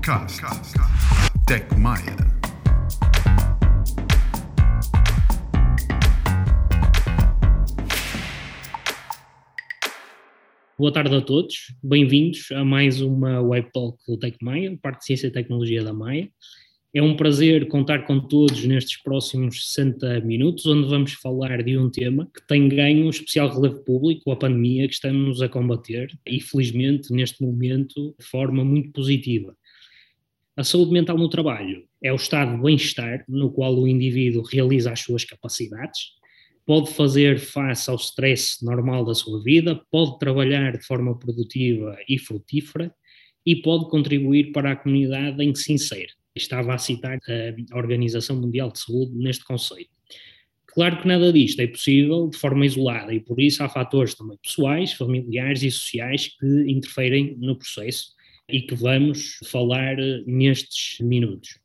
Podcast TechMaia. Boa tarde a todos, bem-vindos a mais uma Web Talk do TechMaia, parte de Ciência e Tecnologia da Maia. É um prazer contar com todos nestes próximos 60 minutos, onde vamos falar de um tema que tem ganho um especial relevo público, a pandemia que estamos a combater, e felizmente neste momento de forma muito positiva. A saúde mental no trabalho é o estado de bem-estar no qual o indivíduo realiza as suas capacidades, pode fazer face ao stress normal da sua vida, pode trabalhar de forma produtiva e frutífera e pode contribuir para a comunidade em que se insere estava a citar a Organização Mundial de Saúde neste conceito. Claro que nada disto é possível de forma isolada e por isso há fatores também pessoais, familiares e sociais que interferem no processo e que vamos falar nestes minutos.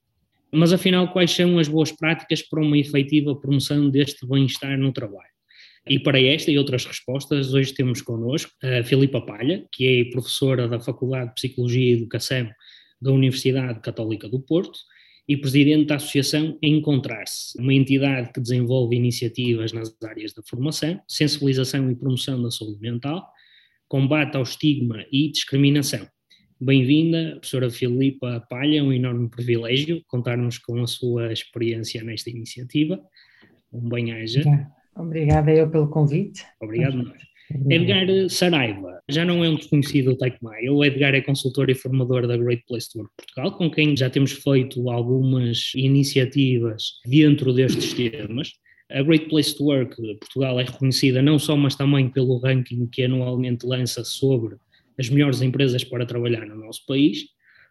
Mas afinal, quais são as boas práticas para uma efetiva promoção deste bem-estar no trabalho? E para esta e outras respostas, hoje temos connosco a Filipa Palha, que é professora da Faculdade de Psicologia e Educação da Universidade Católica do Porto e presidente da Associação Encontrar-se, uma entidade que desenvolve iniciativas nas áreas da formação, sensibilização e promoção da saúde mental, combate ao estigma e discriminação. Bem-vinda, professora Filipa Palha, é um enorme privilégio contar-nos com a sua experiência nesta iniciativa. Um bem-aja. Obrigada eu pelo convite. Obrigado. Edgar Saraiva já não é um desconhecido do TechMai. O Edgar é consultor e formador da Great Place to Work Portugal, com quem já temos feito algumas iniciativas dentro destes temas. A Great Place to Work Portugal é reconhecida não só, mas também pelo ranking que anualmente lança sobre as melhores empresas para trabalhar no nosso país,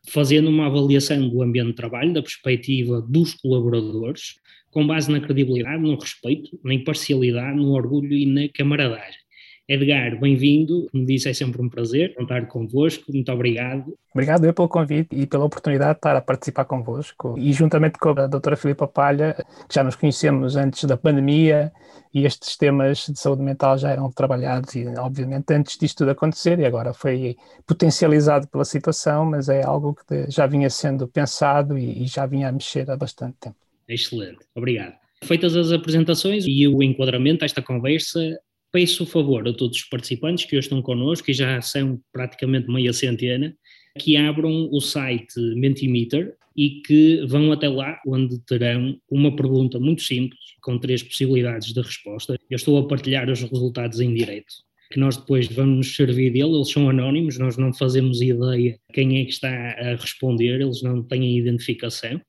fazendo uma avaliação do ambiente de trabalho, da perspectiva dos colaboradores, com base na credibilidade, no respeito, na imparcialidade, no orgulho e na camaradagem. Edgar, bem-vindo. Como disse, é sempre um prazer contar convosco. Muito obrigado. Obrigado eu pelo convite e pela oportunidade de estar a participar convosco. E juntamente com a doutora Filipa Palha, que já nos conhecemos antes da pandemia e estes temas de saúde mental já eram trabalhados e, obviamente, antes disto tudo acontecer e agora foi potencializado pela situação, mas é algo que já vinha sendo pensado e, já vinha a mexer há bastante tempo. Excelente, obrigado. Feitas as apresentações e o enquadramento esta conversa, peço o favor a todos os participantes que hoje estão connosco, e já são praticamente meia centena, que abram o site Mentimeter e que vão até lá, onde terão uma pergunta muito simples, com três possibilidades de resposta. Eu estou a partilhar os resultados em direto, que nós depois vamos nos servir dele, eles são anónimos, nós não fazemos ideia quem é que está a responder, eles não têm identificação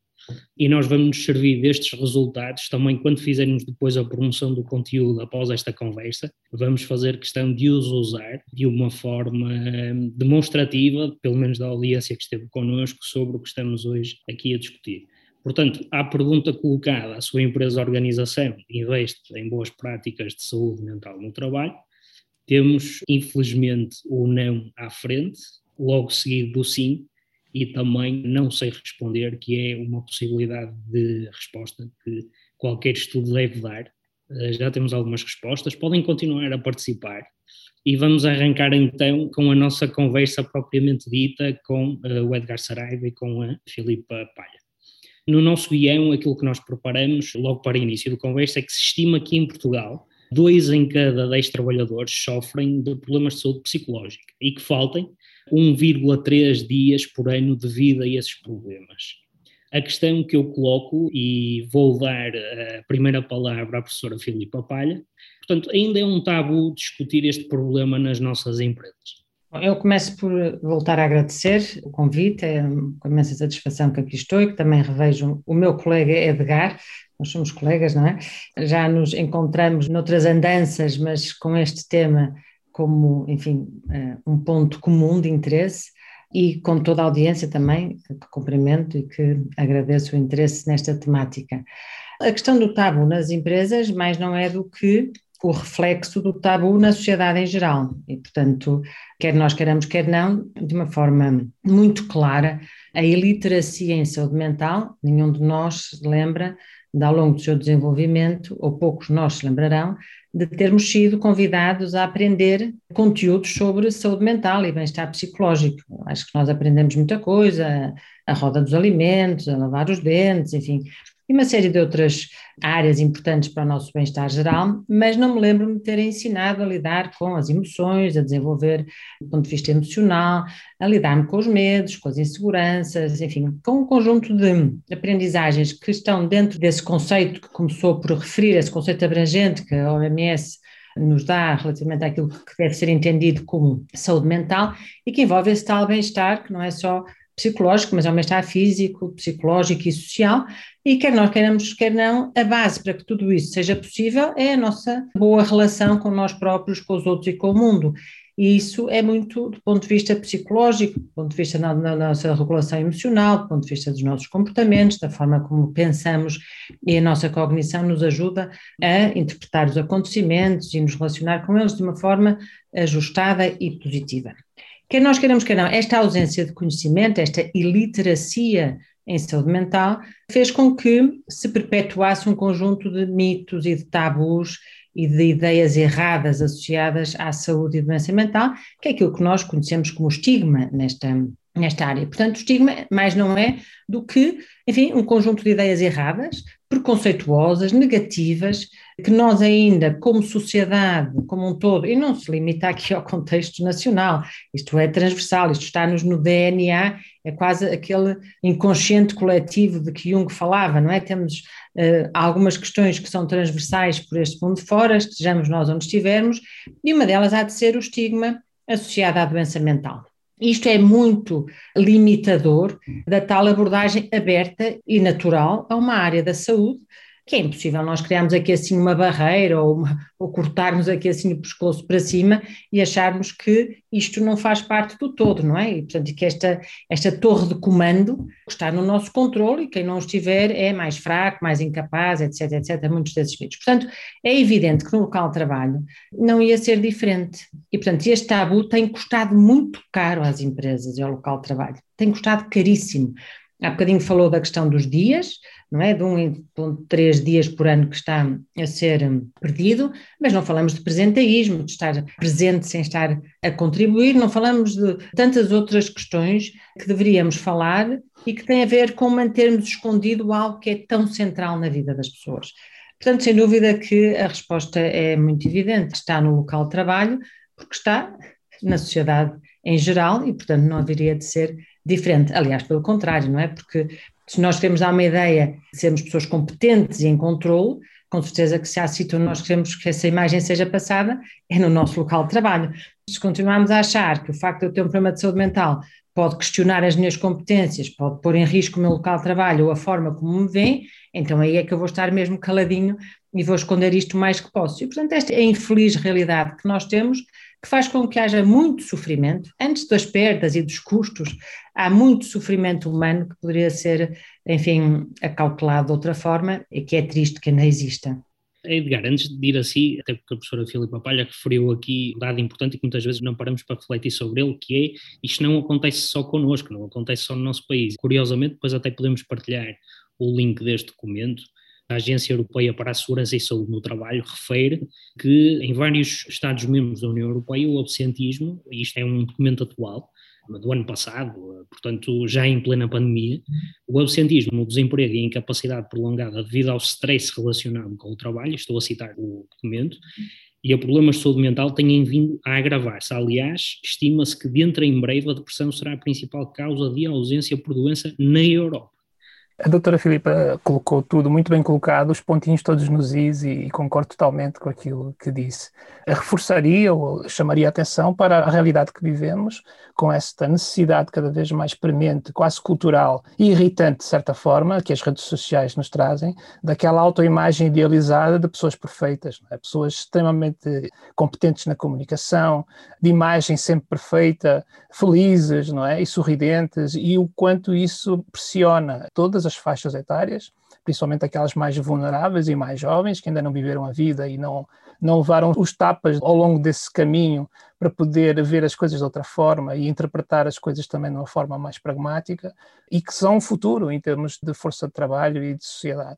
e nós vamos nos servir destes resultados também quando fizermos depois a promoção do conteúdo após esta conversa, vamos fazer questão de os usar de uma forma hum, demonstrativa, pelo menos da audiência que esteve connosco, sobre o que estamos hoje aqui a discutir. Portanto, à pergunta colocada, a sua empresa ou organização investe em boas práticas de saúde mental no trabalho, temos, infelizmente, o não à frente, logo seguido do sim, e também não sei responder, que é uma possibilidade de resposta que qualquer estudo deve dar. Eh, já temos algumas respostas, podem continuar a participar. E vamos arrancar então com a nossa conversa propriamente dita com eh, o Edgar Saraiva e com a Filipa Palha. No nosso guião, aquilo que nós preparamos logo para início da conversa é que se estima que em Portugal dois em cada dez trabalhadores sofrem de problemas de saúde psicológica e que faltem 1,3 dias por ano devido a esses problemas. A questão que eu coloco, e vou dar a primeira palavra à professora Filipa Palha, portanto, ainda é um tabu discutir este problema nas nossas empresas. Eu começo por voltar a agradecer o convite, é com imensa satisfação que aqui estou e que também revejo o meu colega Edgar, nós somos colegas, não é? Já nos encontramos noutras andanças, mas com este tema como, enfim, eh, um ponto comum de interesse e com toda a audiência também, que cumprimento e que agradeço o interesse nesta temática. A questão do tabu nas empresas mais não é do que o reflexo do tabu na sociedade em geral. E, portanto, quer nós queiramos, quer não, de uma forma muito clara, a iliteracia em saúde mental, nenhum de nós lembra, de, ao longo do seu desenvolvimento, ou poucos nós se lembrarão, de termos sido convidados a aprender conteúdos sobre saúde mental e bem-estar psicológico. Acho que nós aprendemos muita coisa, a roda dos alimentos, a lavar os dentes, enfim, e uma série de outras áreas importantes para o nosso bem-estar geral, mas não me lembro de terem ensinado a lidar com as emoções, a desenvolver do ponto de vista emocional, a lidar com os medos, com as inseguranças, enfim, com um conjunto de aprendizagens que estão dentro desse conceito que começou por referir, esse conceito abrangente que a OMS nos dá relativamente àquilo que deve ser entendido como saúde mental e que envolve esse tal bem-estar, que não é só psicológico, mas é um bem-estar físico, psicológico e social, e quer nós queiramos, quer não, a base para que tudo isso seja possível é a nossa boa relação com nós próprios, com os outros e com o mundo. E isso é muito do ponto de vista psicológico, do ponto de vista da, nossa regulação emocional, do ponto de vista dos nossos comportamentos, da forma como pensamos e a nossa cognição nos ajuda a interpretar os acontecimentos e nos relacionar com eles de uma forma ajustada e positiva. Quer nós queremos, quer não, esta ausência de conhecimento, esta iliteracia em saúde mental, fez com que se perpetuasse um conjunto de mitos e de tabus e de ideias erradas associadas à saúde e doença mental, que é aquilo que nós conhecemos como estigma nesta, nesta área. Portanto, o estigma mais não é do que, enfim, um conjunto de ideias erradas, preconceituosas, negativas, que nós ainda, como sociedade, como um todo, e não se limita aqui ao contexto nacional, isto é transversal, isto está-nos no DNA, é quase aquele inconsciente coletivo de que Jung falava, não é? Temos uh, algumas questões que são transversais por este mundo fora, estejamos nós onde estivermos, e uma delas há de ser o estigma associado à doença mental. Isto é muito limitador da tal abordagem aberta e natural a uma área da saúde que é impossível nós criarmos aqui assim uma barreira ou, uma, ou cortarmos aqui assim o pescoço para cima e acharmos que isto não faz parte do todo, não é? E portanto que esta, esta torre de comando está no nosso controle e quem não estiver é mais fraco, mais incapaz, etc, etc, muitos desses mitos. Portanto, é evidente que no local de trabalho não ia ser diferente e portanto este tabu tem custado muito caro às empresas e ao local de trabalho, tem custado caríssimo. Há bocadinho falou da questão dos dias, não é? De um em três dias por ano que está a ser perdido, mas não falamos de presenteísmo, de estar presente sem estar a contribuir, não falamos de tantas outras questões que deveríamos falar e que têm a ver com mantermos escondido algo que é tão central na vida das pessoas. Portanto, sem dúvida que a resposta é muito evidente, está no local de trabalho, porque está na sociedade em geral e, portanto, não haveria de ser diferente. Aliás, pelo contrário, não é? Porque se nós queremos dar uma ideia de sermos pessoas competentes e em controle, com certeza que se há sítio nós queremos que essa imagem seja passada, é no nosso local de trabalho. Se continuarmos a achar que o facto de eu ter um problema de saúde mental pode questionar as minhas competências, pode pôr em risco o meu local de trabalho ou a forma como me vêem, então aí é que eu vou estar mesmo caladinho e vou esconder isto o mais que posso. E, portanto, esta é a infeliz realidade que nós temos, que faz com que haja muito sofrimento. Antes das perdas e dos custos, há muito sofrimento humano que poderia ser, enfim, acautelado de outra forma e que é triste que ainda exista. Edgar, antes de ir assim, até porque a professora Filipa Palha referiu aqui um dado importante e que muitas vezes não paramos para refletir sobre ele, que é isto não acontece só connosco, não acontece só no nosso país. Curiosamente, depois até podemos partilhar o link deste documento, a Agência Europeia para a Segurança e Saúde no Trabalho refere que em vários Estados-membros da União Europeia o absentismo, e isto é um documento atual, do ano passado, portanto já em plena pandemia, o absentismo, o desemprego e a incapacidade prolongada devido ao stress relacionado com o trabalho, estou a citar o documento, e a problemas de saúde mental têm vindo a agravar-se. Aliás, estima-se que dentro em breve a depressão será a principal causa de ausência por doença na Europa. A doutora Filipa colocou tudo muito bem colocado, os pontinhos todos nos is e, e, concordo totalmente com aquilo que disse. Reforçaria ou chamaria a atenção para a realidade que vivemos, com esta necessidade cada vez mais premente, quase cultural e irritante de certa forma, que as redes sociais nos trazem, daquela autoimagem idealizada de pessoas perfeitas, é? pessoas extremamente competentes na comunicação, de imagem sempre perfeita, felizes não é? e sorridentes, e o quanto isso pressiona todas as faixas etárias, principalmente aquelas mais vulneráveis e mais jovens, que ainda não viveram a vida e não, não levaram os tapas ao longo desse caminho para poder ver as coisas de outra forma e interpretar as coisas também de uma forma mais pragmática e que são um futuro em termos de força de trabalho e de sociedade.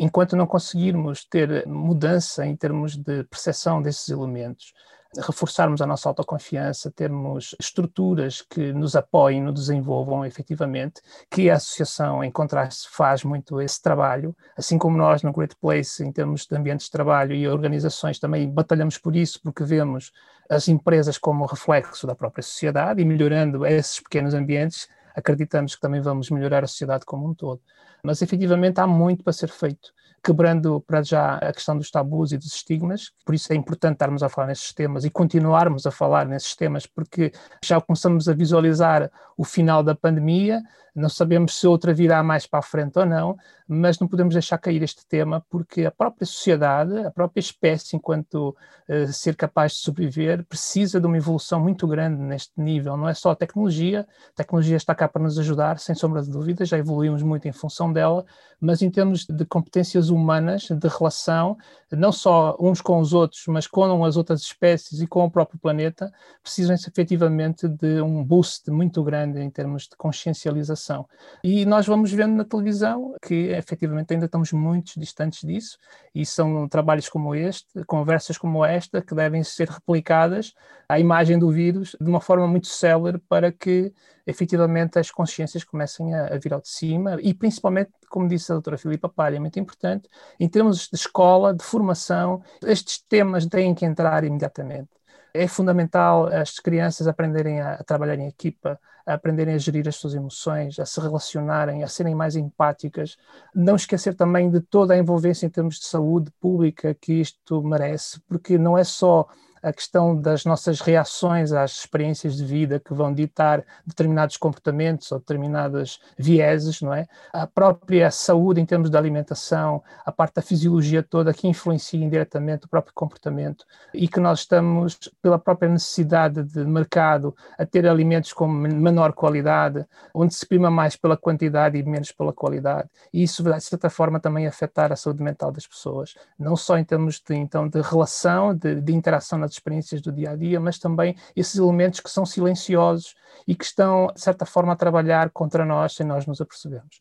enquanto não conseguirmos ter mudança em termos de percepção desses elementos, reforçarmos a nossa autoconfiança, termos estruturas que nos apoiem, nos desenvolvam efetivamente, que a associação, em contraste, faz muito esse trabalho, assim como nós no Great Place, em termos de ambientes de trabalho e organizações, também batalhamos por isso, porque vemos as empresas como reflexo da própria sociedade e melhorando esses pequenos ambientes, acreditamos que também vamos melhorar a sociedade como um todo. Mas efetivamente há muito para ser feito quebrando para já a questão dos tabus e dos estigmas, por isso é importante estarmos a falar nesses temas e continuarmos a falar nesses temas, porque já começamos a visualizar o final da pandemia, não sabemos se outra virá mais para a frente ou não, mas não podemos deixar cair este tema, porque a própria sociedade, a própria espécie, enquanto uh, ser capaz de sobreviver, precisa de uma evolução muito grande neste nível. Não é só a tecnologia, a tecnologia está para nos ajudar, sem sombra de dúvida, já evoluímos muito em função dela, mas em termos de competências humanas, de relação, não só uns com os outros, mas com as outras espécies e com o próprio planeta, precisam efetivamente de um boost muito grande em termos de consciencialização. E nós vamos vendo na televisão que efetivamente ainda estamos muito distantes disso, e são trabalhos como este, conversas como esta, que devem ser replicadas à imagem do vírus de uma forma muito célere para que efetivamente as consciências comecem a, a vir ao de cima e principalmente, como disse a doutora Filipa Palha, é muito importante, em termos de escola, de formação, estes temas têm que entrar imediatamente. É fundamental as crianças aprenderem a, a trabalhar em equipa, a aprenderem a gerir as suas emoções, a se relacionarem, a serem mais empáticas. Não esquecer também de toda a envolvência em termos de saúde pública que isto merece, porque não é só a questão das nossas reações às experiências de vida que vão ditar determinados comportamentos ou determinadas vieses, não é? A própria saúde em termos de alimentação, a parte da fisiologia toda que influencia indiretamente o próprio comportamento e que nós estamos, pela própria necessidade de mercado, a ter alimentos com menor qualidade, onde se prima mais pela quantidade e menos pela qualidade. E isso de certa forma, também afetar a saúde mental das pessoas, não só em termos de, então, de relação, de, de interação experiências do dia a dia, mas também esses elementos que são silenciosos e que estão, de certa forma, a trabalhar contra nós sem nós nos apercebermos.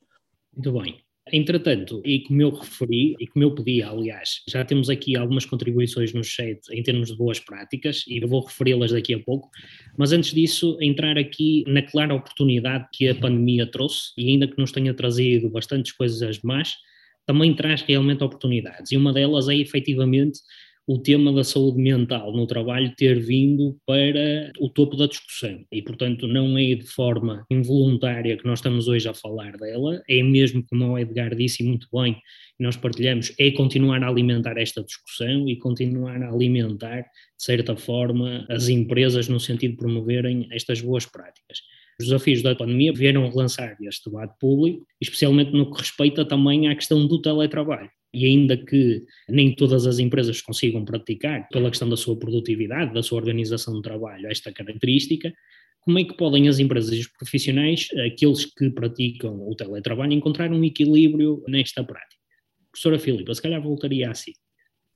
Muito bem. Entretanto, e como eu referi, e como eu pedi, aliás, já temos aqui algumas contribuições no chat em termos de boas práticas, e eu vou referi-las daqui a pouco, mas antes disso, entrar aqui na clara oportunidade que a pandemia trouxe, e ainda que nos tenha trazido bastantes coisas más, também traz realmente oportunidades, e uma delas é efetivamente o tema da saúde mental no trabalho ter vindo para o topo da discussão. E, portanto, não é de forma involuntária que nós estamos hoje a falar dela, é mesmo como o Edgar disse muito bem, nós partilhamos, é continuar a alimentar esta discussão e continuar a alimentar, de certa forma, as empresas no sentido de promoverem estas boas práticas. Os desafios da pandemia vieram relançar este debate público, especialmente no que respeita também à questão do teletrabalho e ainda que nem todas as empresas consigam praticar, pela questão da sua produtividade, da sua organização de trabalho, esta característica, como é que podem as empresas e os profissionais, aqueles que praticam o teletrabalho, encontrar um equilíbrio nesta prática? Professora Filipa, se calhar voltaria assim.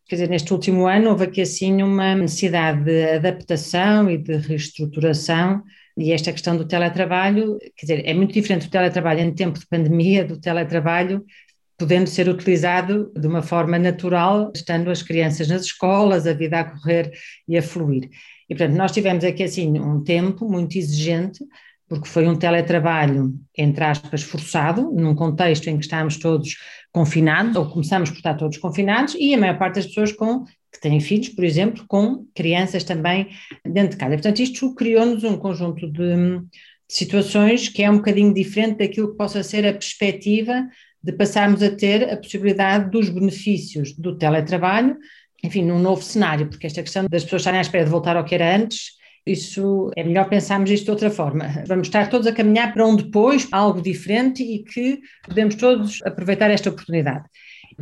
Quer dizer, neste último ano houve aqui assim uma necessidade de adaptação e de reestruturação e esta questão do teletrabalho, quer dizer, é muito diferente do teletrabalho em tempo de pandemia do teletrabalho podendo ser utilizado de uma forma natural, estando as crianças nas escolas, a vida a correr e a fluir. E, portanto, nós tivemos aqui, assim, um tempo muito exigente, porque foi um teletrabalho, entre aspas, forçado, num contexto em que estávamos todos confinados, ou começamos por estar todos confinados, e a maior parte das pessoas com, que têm filhos, por exemplo, com crianças também dentro de casa. Portanto, isto criou-nos um conjunto de, de situações que é um bocadinho diferente daquilo que possa ser a perspectiva de passarmos a ter a possibilidade dos benefícios do teletrabalho, enfim, num novo cenário, porque esta questão das pessoas estarem à espera de voltar ao que era antes, isso é melhor pensarmos isto de outra forma. Vamos estar todos a caminhar para um depois, algo diferente e que podemos todos aproveitar esta oportunidade.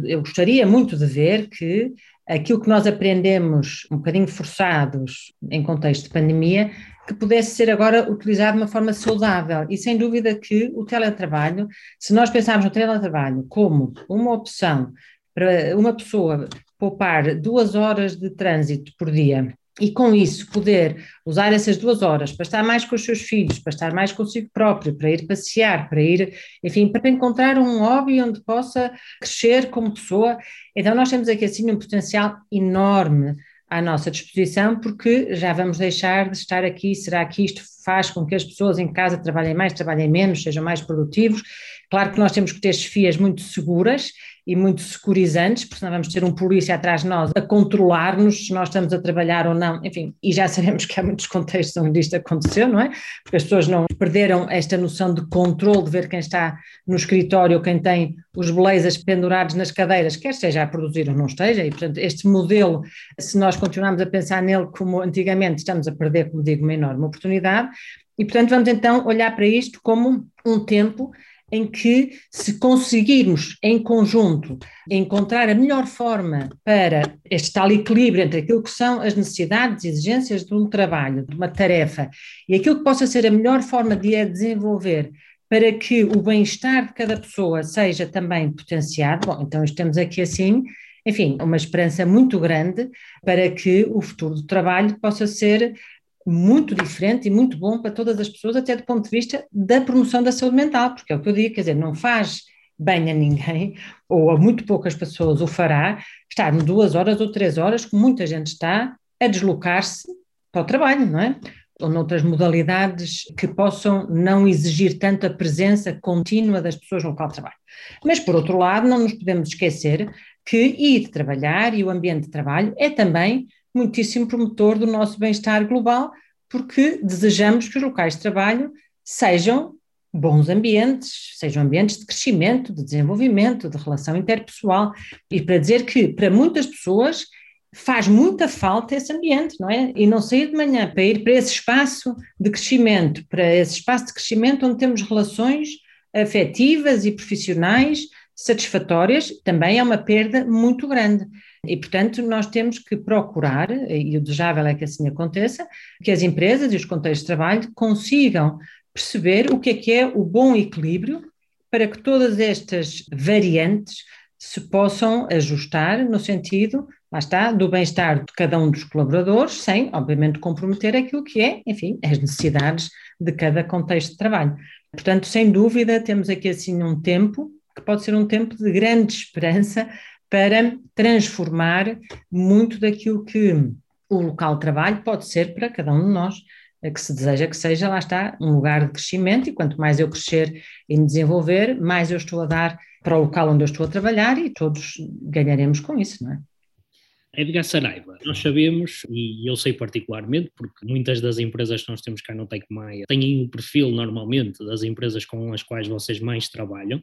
Eu gostaria muito de ver que aquilo que nós aprendemos um bocadinho forçados em contexto de pandemia que pudesse ser agora utilizado de uma forma saudável. E sem dúvida que o teletrabalho, se nós pensarmos no teletrabalho como uma opção para uma pessoa poupar duas horas de trânsito por dia e com isso poder usar essas duas horas para estar mais com os seus filhos, para estar mais consigo próprio, para ir passear, para ir, enfim, para encontrar um hobby onde possa crescer como pessoa. Então nós temos aqui assim um potencial enorme à nossa disposição, porque já vamos deixar de estar aqui. Será que isto faz com que as pessoas em casa trabalhem mais, trabalhem menos, sejam mais produtivos? Claro que nós temos que ter chefias muito seguras e muito securizantes, porque senão vamos ter um polícia atrás de nós a controlar-nos se nós estamos a trabalhar ou não, enfim, e já sabemos que há muitos contextos onde isto aconteceu, não é? Porque as pessoas não perderam esta noção de controle, de ver quem está no escritório, ou quem tem os blazers pendurados nas cadeiras, quer esteja a produzir ou não esteja, e portanto este modelo, se nós continuarmos a pensar nele como antigamente, estamos a perder, como digo, uma enorme oportunidade, e portanto vamos então olhar para isto como um tempo em que, se conseguirmos em conjunto encontrar a melhor forma para este tal equilíbrio entre aquilo que são as necessidades e exigências de um trabalho, de uma tarefa, e aquilo que possa ser a melhor forma de a desenvolver para que o bem-estar de cada pessoa seja também potenciado, bom, então estamos aqui assim, enfim, uma esperança muito grande para que o futuro do trabalho possa ser muito diferente e muito bom para todas as pessoas, até do ponto de vista da promoção da saúde mental, porque é o que eu digo, quer dizer, não faz bem a ninguém, ou a muito poucas pessoas o fará, estar duas horas ou três horas, como muita gente está, a deslocar-se para o trabalho, não é? Ou noutras modalidades que possam não exigir tanta presença contínua das pessoas no local de trabalho. Mas, por outro lado, não nos podemos esquecer que ir trabalhar e o ambiente de trabalho é também muitíssimo promotor do nosso bem-estar global, porque desejamos que os locais de trabalho sejam bons ambientes, sejam ambientes de crescimento, de desenvolvimento, de relação interpessoal, e para dizer que para muitas pessoas faz muita falta esse ambiente, não é? E não sair de manhã para ir para esse espaço de crescimento, para esse espaço de crescimento onde temos relações afetivas e profissionais satisfatórias, também é uma perda muito grande. E, portanto, nós temos que procurar, e o desejável é que assim aconteça, que as empresas e os contextos de trabalho consigam perceber o que é que é o bom equilíbrio para que todas estas variantes se possam ajustar no sentido, lá está, do bem-estar de cada um dos colaboradores, sem, obviamente, comprometer aquilo que é, enfim, as necessidades de cada contexto de trabalho. Portanto, sem dúvida, temos aqui assim um tempo que pode ser um tempo de grande esperança para transformar muito daquilo que o local de trabalho pode ser para cada um de nós, que se deseja que seja, lá está, um lugar de crescimento, e quanto mais eu crescer e me desenvolver, mais eu estou a dar para o local onde eu estou a trabalhar e todos ganharemos com isso, não é? Edgar Saraiva, nós sabemos, e eu sei particularmente, porque muitas das empresas que nós temos cá no TecMaia têm o um perfil normalmente das empresas com as quais vocês mais trabalham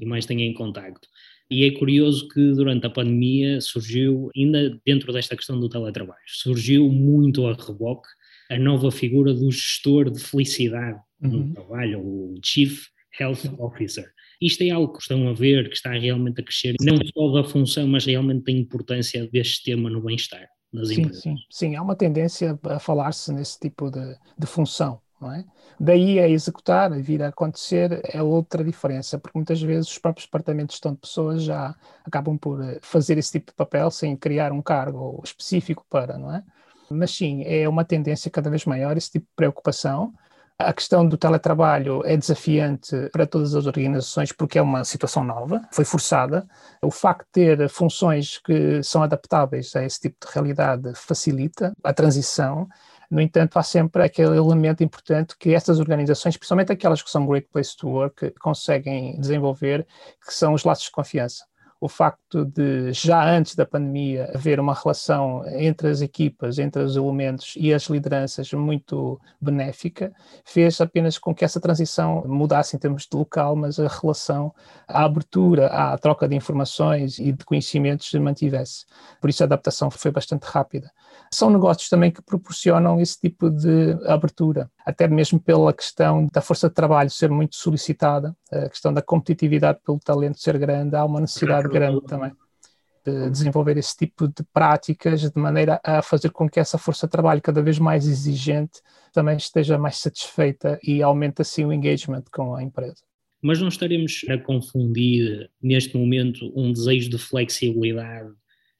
e mais têm em contacto. E é curioso que durante a pandemia surgiu, ainda dentro desta questão do teletrabalho, surgiu muito a reboque a nova figura do gestor de felicidade uhum. no trabalho, o Chief Health Officer. Isto é algo que estão a ver, que está realmente a crescer, não só da função, mas realmente da importância deste tema no bem-estar das sim, empresas. Sim, sim, há uma tendência a falar-se nesse tipo de, de função é? Daí a executar, a vir a acontecer, é outra diferença, porque muitas vezes os próprios departamentos de gestão de pessoas já acabam por eh, fazer esse tipo de papel sem criar um cargo específico para, não é? Mas sim, é uma tendência cada vez maior esse tipo de preocupação. A questão do teletrabalho é desafiante para todas as organizações porque é uma situação nova, foi forçada. O facto de ter funções que são adaptáveis a esse tipo de realidade facilita a transição no entanto, há sempre aquele elemento importante que estas organizações, principalmente aquelas que são Great Place to Work, conseguem desenvolver, que são os laços de confiança o facto de já antes da pandemia haver uma relação entre as equipas, entre os elementos e as lideranças muito benéfica, fez apenas com que essa transição mudasse em termos de local, mas a relação, a abertura à troca de informações e de conhecimentos se mantivesse. Por isso a adaptação foi bastante rápida. São negócios também que proporcionam esse tipo de abertura até mesmo pela questão da força de trabalho ser muito solicitada, a questão da competitividade pelo talento ser grande, há uma necessidade grande também de desenvolver esse tipo de práticas de maneira a fazer com que essa força de trabalho cada vez mais exigente também esteja mais satisfeita e aumente assim o engagement com a empresa. Mas não estaremos a confundir neste momento um desejo de flexibilidade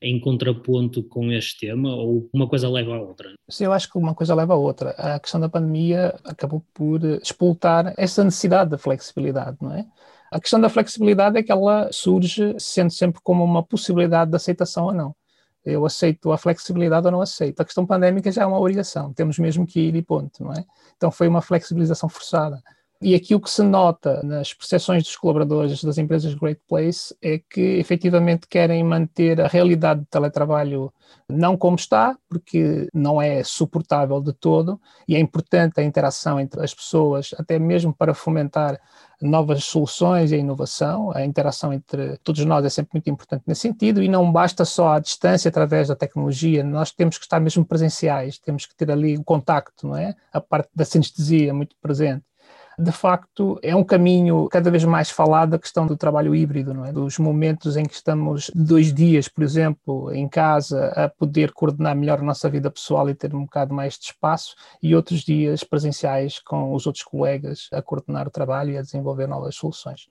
em contraponto com este tema ou uma coisa leva à outra? Sim, eu acho que uma coisa leva à outra. A questão da pandemia acabou por explotar essa necessidade da flexibilidade, não é? A questão da flexibilidade é que ela surge sendo sempre como uma possibilidade de aceitação ou não. Eu aceito a flexibilidade ou não aceito. A questão pandémica já é uma obrigação, temos mesmo que ir e ponto, não é? Então foi uma flexibilização forçada. E aqui o que se nota nas percepções dos colaboradores das empresas Great Place é que efetivamente querem manter a realidade de teletrabalho não como está, porque não é suportável de todo, e é importante a interação entre as pessoas, até mesmo para fomentar novas soluções e a inovação. A interação entre todos nós é sempre muito importante nesse sentido, e não basta só a distância através da tecnologia, nós temos que estar mesmo presenciais, temos que ter ali o contacto, não é? A parte da sinestesia muito presente de facto, é um caminho cada vez mais falado a questão do trabalho híbrido, não é? Dos momentos em que estamos dois dias, por exemplo, em casa, a poder coordenar melhor a nossa vida pessoal e ter um bocado mais de espaço, e outros dias presenciais com os outros colegas a coordenar o trabalho e a desenvolver novas soluções.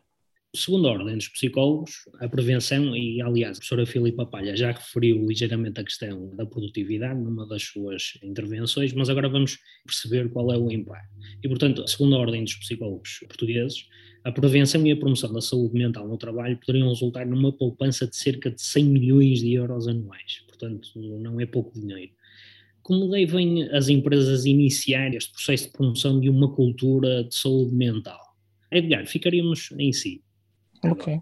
Segundo a ordem dos psicólogos, a prevenção, e aliás a professora Filipa Palha já referiu ligeiramente a questão da produtividade numa das suas intervenções, mas agora vamos perceber qual é o impacto. E portanto, segundo a ordem dos psicólogos portugueses, a prevenção e a promoção da saúde mental no trabalho poderiam resultar numa poupança de cerca de 100 milhões de euros anuais. Portanto, não é pouco dinheiro. Como devem as empresas iniciar este processo de promoção de uma cultura de saúde mental? Edgar, ficaríamos em si. Ok.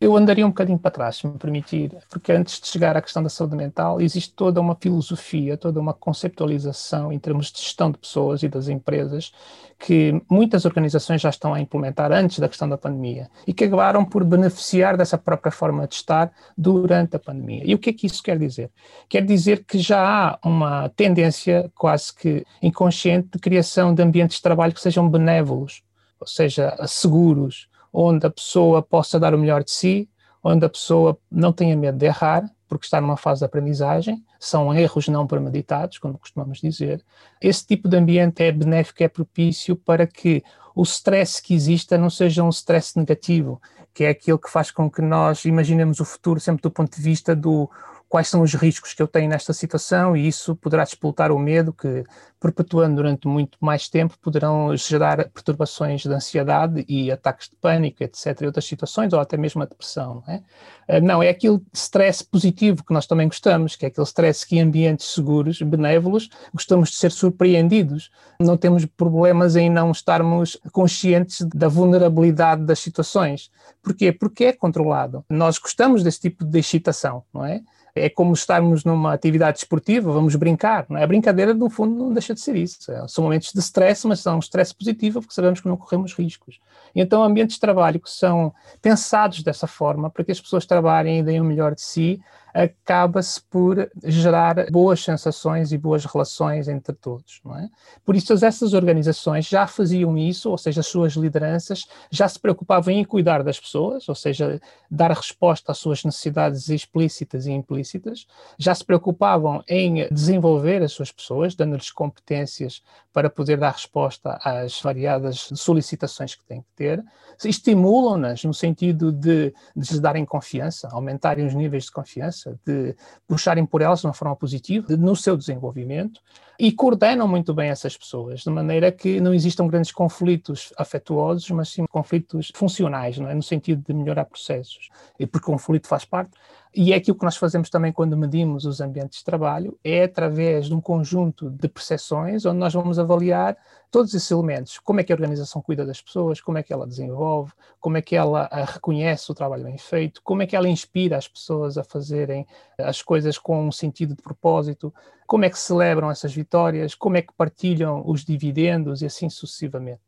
Eu andaria um bocadinho para trás, se me permitir, porque antes de chegar à questão da saúde mental, existe toda uma filosofia, toda uma conceptualização em termos de gestão de pessoas e das empresas que muitas organizações já estão a implementar antes da questão da pandemia e que acabaram por beneficiar dessa própria forma de estar durante a pandemia. E o que é que isso quer dizer? Quer dizer que já há uma tendência quase que inconsciente de criação de ambientes de trabalho que sejam benévolos, ou seja, seguros onde a pessoa possa dar o melhor de si, onde a pessoa não tenha medo de errar, porque está numa fase de aprendizagem, são erros não premeditados, como costumamos dizer. Esse tipo de ambiente é benéfico, é propício para que o stress que exista não seja um stress negativo, que é aquilo que faz com que nós imaginemos o futuro sempre do ponto de vista do quais são os riscos que eu tenho nesta situação e isso poderá despoltar o medo que, perpetuando durante muito mais tempo, poderão gerar perturbações de ansiedade e ataques de pânico, etc., e outras situações, ou até mesmo a depressão. Não é, ah, não, é aquele stress positivo que nós também gostamos, que é aquele stress que em ambientes seguros, benévolos, gostamos de ser surpreendidos. Não temos problemas em não estarmos conscientes da vulnerabilidade das situações. Porquê? Porque é controlado. Nós gostamos desse tipo de excitação, não é? É como estarmos numa atividade esportiva, vamos brincar. Não é? A brincadeira, no fundo, não deixa de ser isso. É, são momentos de stress, mas são um stress positivo, porque sabemos que não corremos riscos. Então, ambientes de trabalho que são pensados dessa forma, para que as pessoas trabalhem e deem o melhor de si, acaba-se por gerar boas sensações e boas relações entre todos. Não é? Por isso, essas organizações já faziam isso, ou seja, as suas lideranças já se preocupavam em cuidar das pessoas, ou seja, dar resposta às suas necessidades explícitas e implícitas, já se preocupavam em desenvolver as suas pessoas, dando-lhes competências para poder dar resposta às variadas solicitações que têm que ter, estimulam-nas no sentido de, de lhes darem confiança, aumentarem os níveis de confiança, de puxarem por elas de uma forma positiva no seu desenvolvimento e coordenam muito bem essas pessoas, de maneira que não existam grandes conflitos afetuosos, mas sim conflitos funcionais, não é? no sentido de melhorar processos. E porque conflito faz parte e é aquilo que nós fazemos também quando medimos os ambientes de trabalho, é através de um conjunto de percepções onde nós vamos avaliar todos esses elementos. Como é que a organização cuida das pessoas, como é que ela desenvolve, como é que ela ah, reconhece o trabalho bem feito, como é que ela inspira as pessoas a fazerem as coisas com um sentido de propósito, como é que celebram essas vitórias, como é que partilham os dividendos e assim sucessivamente.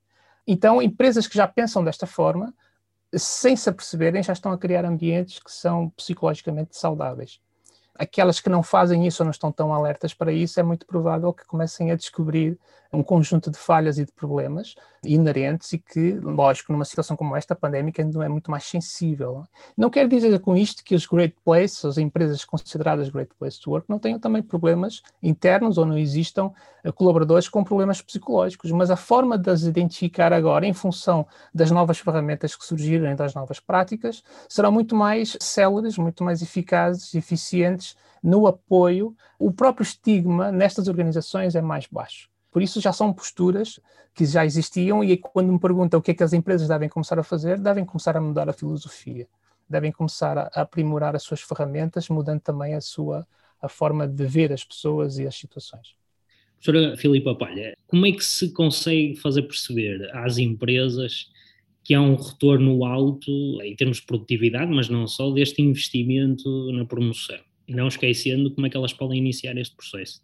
Então, empresas que já pensam desta forma sem se aperceberem, já estão a criar ambientes que são psicologicamente saudáveis. Aquelas que não fazem isso ou não estão tão alertas para isso, é muito provável que comecem a descobrir um conjunto de falhas e de problemas inerentes e que, lógico, numa situação como esta, pandémica, ainda é muito mais sensível. Não quer dizer com isto que os great places, as empresas consideradas great places to work, não tenham também problemas internos ou não existam eh, colaboradores com problemas psicológicos, mas a forma de as identificar agora, em função das novas ferramentas que surgirem, das novas práticas, serão muito mais céleres, muito mais eficazes, eficientes no apoio. O próprio estigma nestas organizações é mais baixo. Por isso já são posturas que já existiam e quando me perguntam o que é que as empresas devem começar a fazer, devem começar a mudar a filosofia, devem começar a aprimorar as suas ferramentas, mudando também a sua a forma de ver as pessoas e as situações. Professora Filipa Palha, como é que se consegue fazer perceber às empresas que há um retorno alto em termos de produtividade, mas não só, deste investimento na promoção? Não esquecendo como é que elas podem iniciar este processo.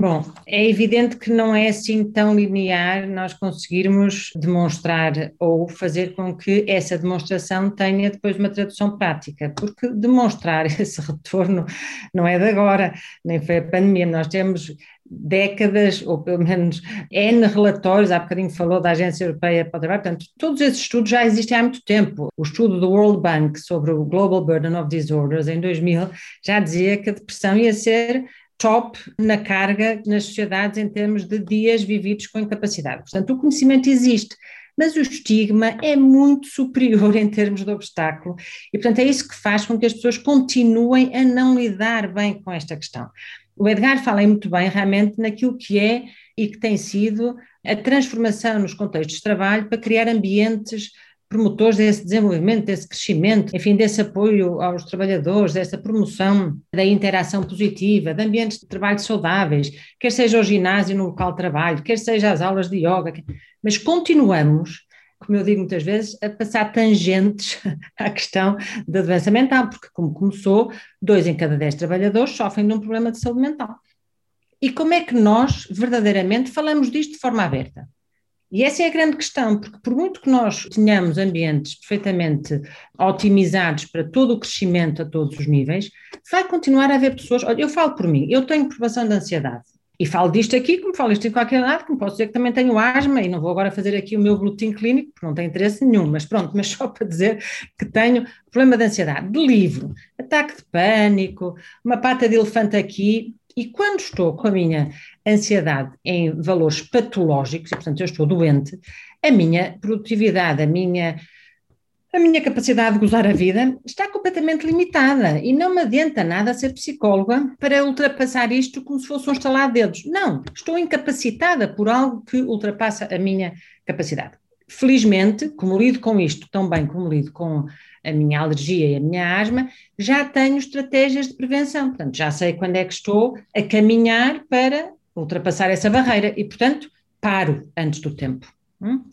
Bom, é evidente que não é assim tão linear nós conseguirmos demonstrar ou fazer com que essa demonstração tenha depois uma tradução prática, porque demonstrar esse retorno não é de agora, nem foi a pandemia, nós temos décadas, ou pelo menos N relatórios, há bocadinho falou da Agência Europeia para o Trabalho, portanto, todos esses estudos já existem há muito tempo. O estudo do World Bank sobre o Global Burden of Disorders, em 2000, já dizia que a depressão ia ser top na carga nas sociedades em termos de dias vividos com incapacidade. Portanto, o conhecimento existe, mas o estigma é muito superior em termos de obstáculo e, portanto, é isso que faz com que as pessoas continuem a não lidar bem com esta questão. O Edgar fala muito bem realmente naquilo que é e que tem sido a transformação nos contextos de trabalho para criar ambientes promotores desse desenvolvimento, desse crescimento, enfim, desse apoio aos trabalhadores, dessa promoção da interação positiva, de ambientes de trabalho saudáveis, quer seja o ginásio no local de trabalho, quer seja as aulas de yoga, mas continuamos como eu digo muitas vezes, a passar tangentes à questão da doença mental, porque como começou, dois em cada dez trabalhadores sofrem de um problema de saúde mental. E como é que nós verdadeiramente falamos disto de forma aberta? E essa é a grande questão, porque por muito que nós tenhamos ambientes perfeitamente otimizados para todo o crescimento a todos os níveis, vai continuar a haver pessoas. Olha, eu falo por mim, eu tenho provação de ansiedade. E falo disto aqui, como falo isto em qualquer lado, como posso dizer que também tenho asma, e não vou agora fazer aqui o meu boletim clínico, porque não tem interesse nenhum, mas pronto, mas só para dizer que tenho problema de ansiedade, de livro, ataque de pânico, uma pata de elefante aqui, e quando estou com a minha ansiedade em valores patológicos, e portanto eu estou doente, a minha produtividade, a minha, a minha capacidade de gozar a vida está completamente limitada e não me adianta nada ser psicóloga para ultrapassar isto como se fosse um estalar de dedos. Não, estou incapacitada por algo que ultrapassa a minha capacidade. Felizmente, como lido com isto tão bem como lido com a minha alergia e a minha asma, já tenho estratégias de prevenção. Portanto, já sei quando é que estou a caminhar para ultrapassar essa barreira e, portanto, paro antes do tempo. Hum?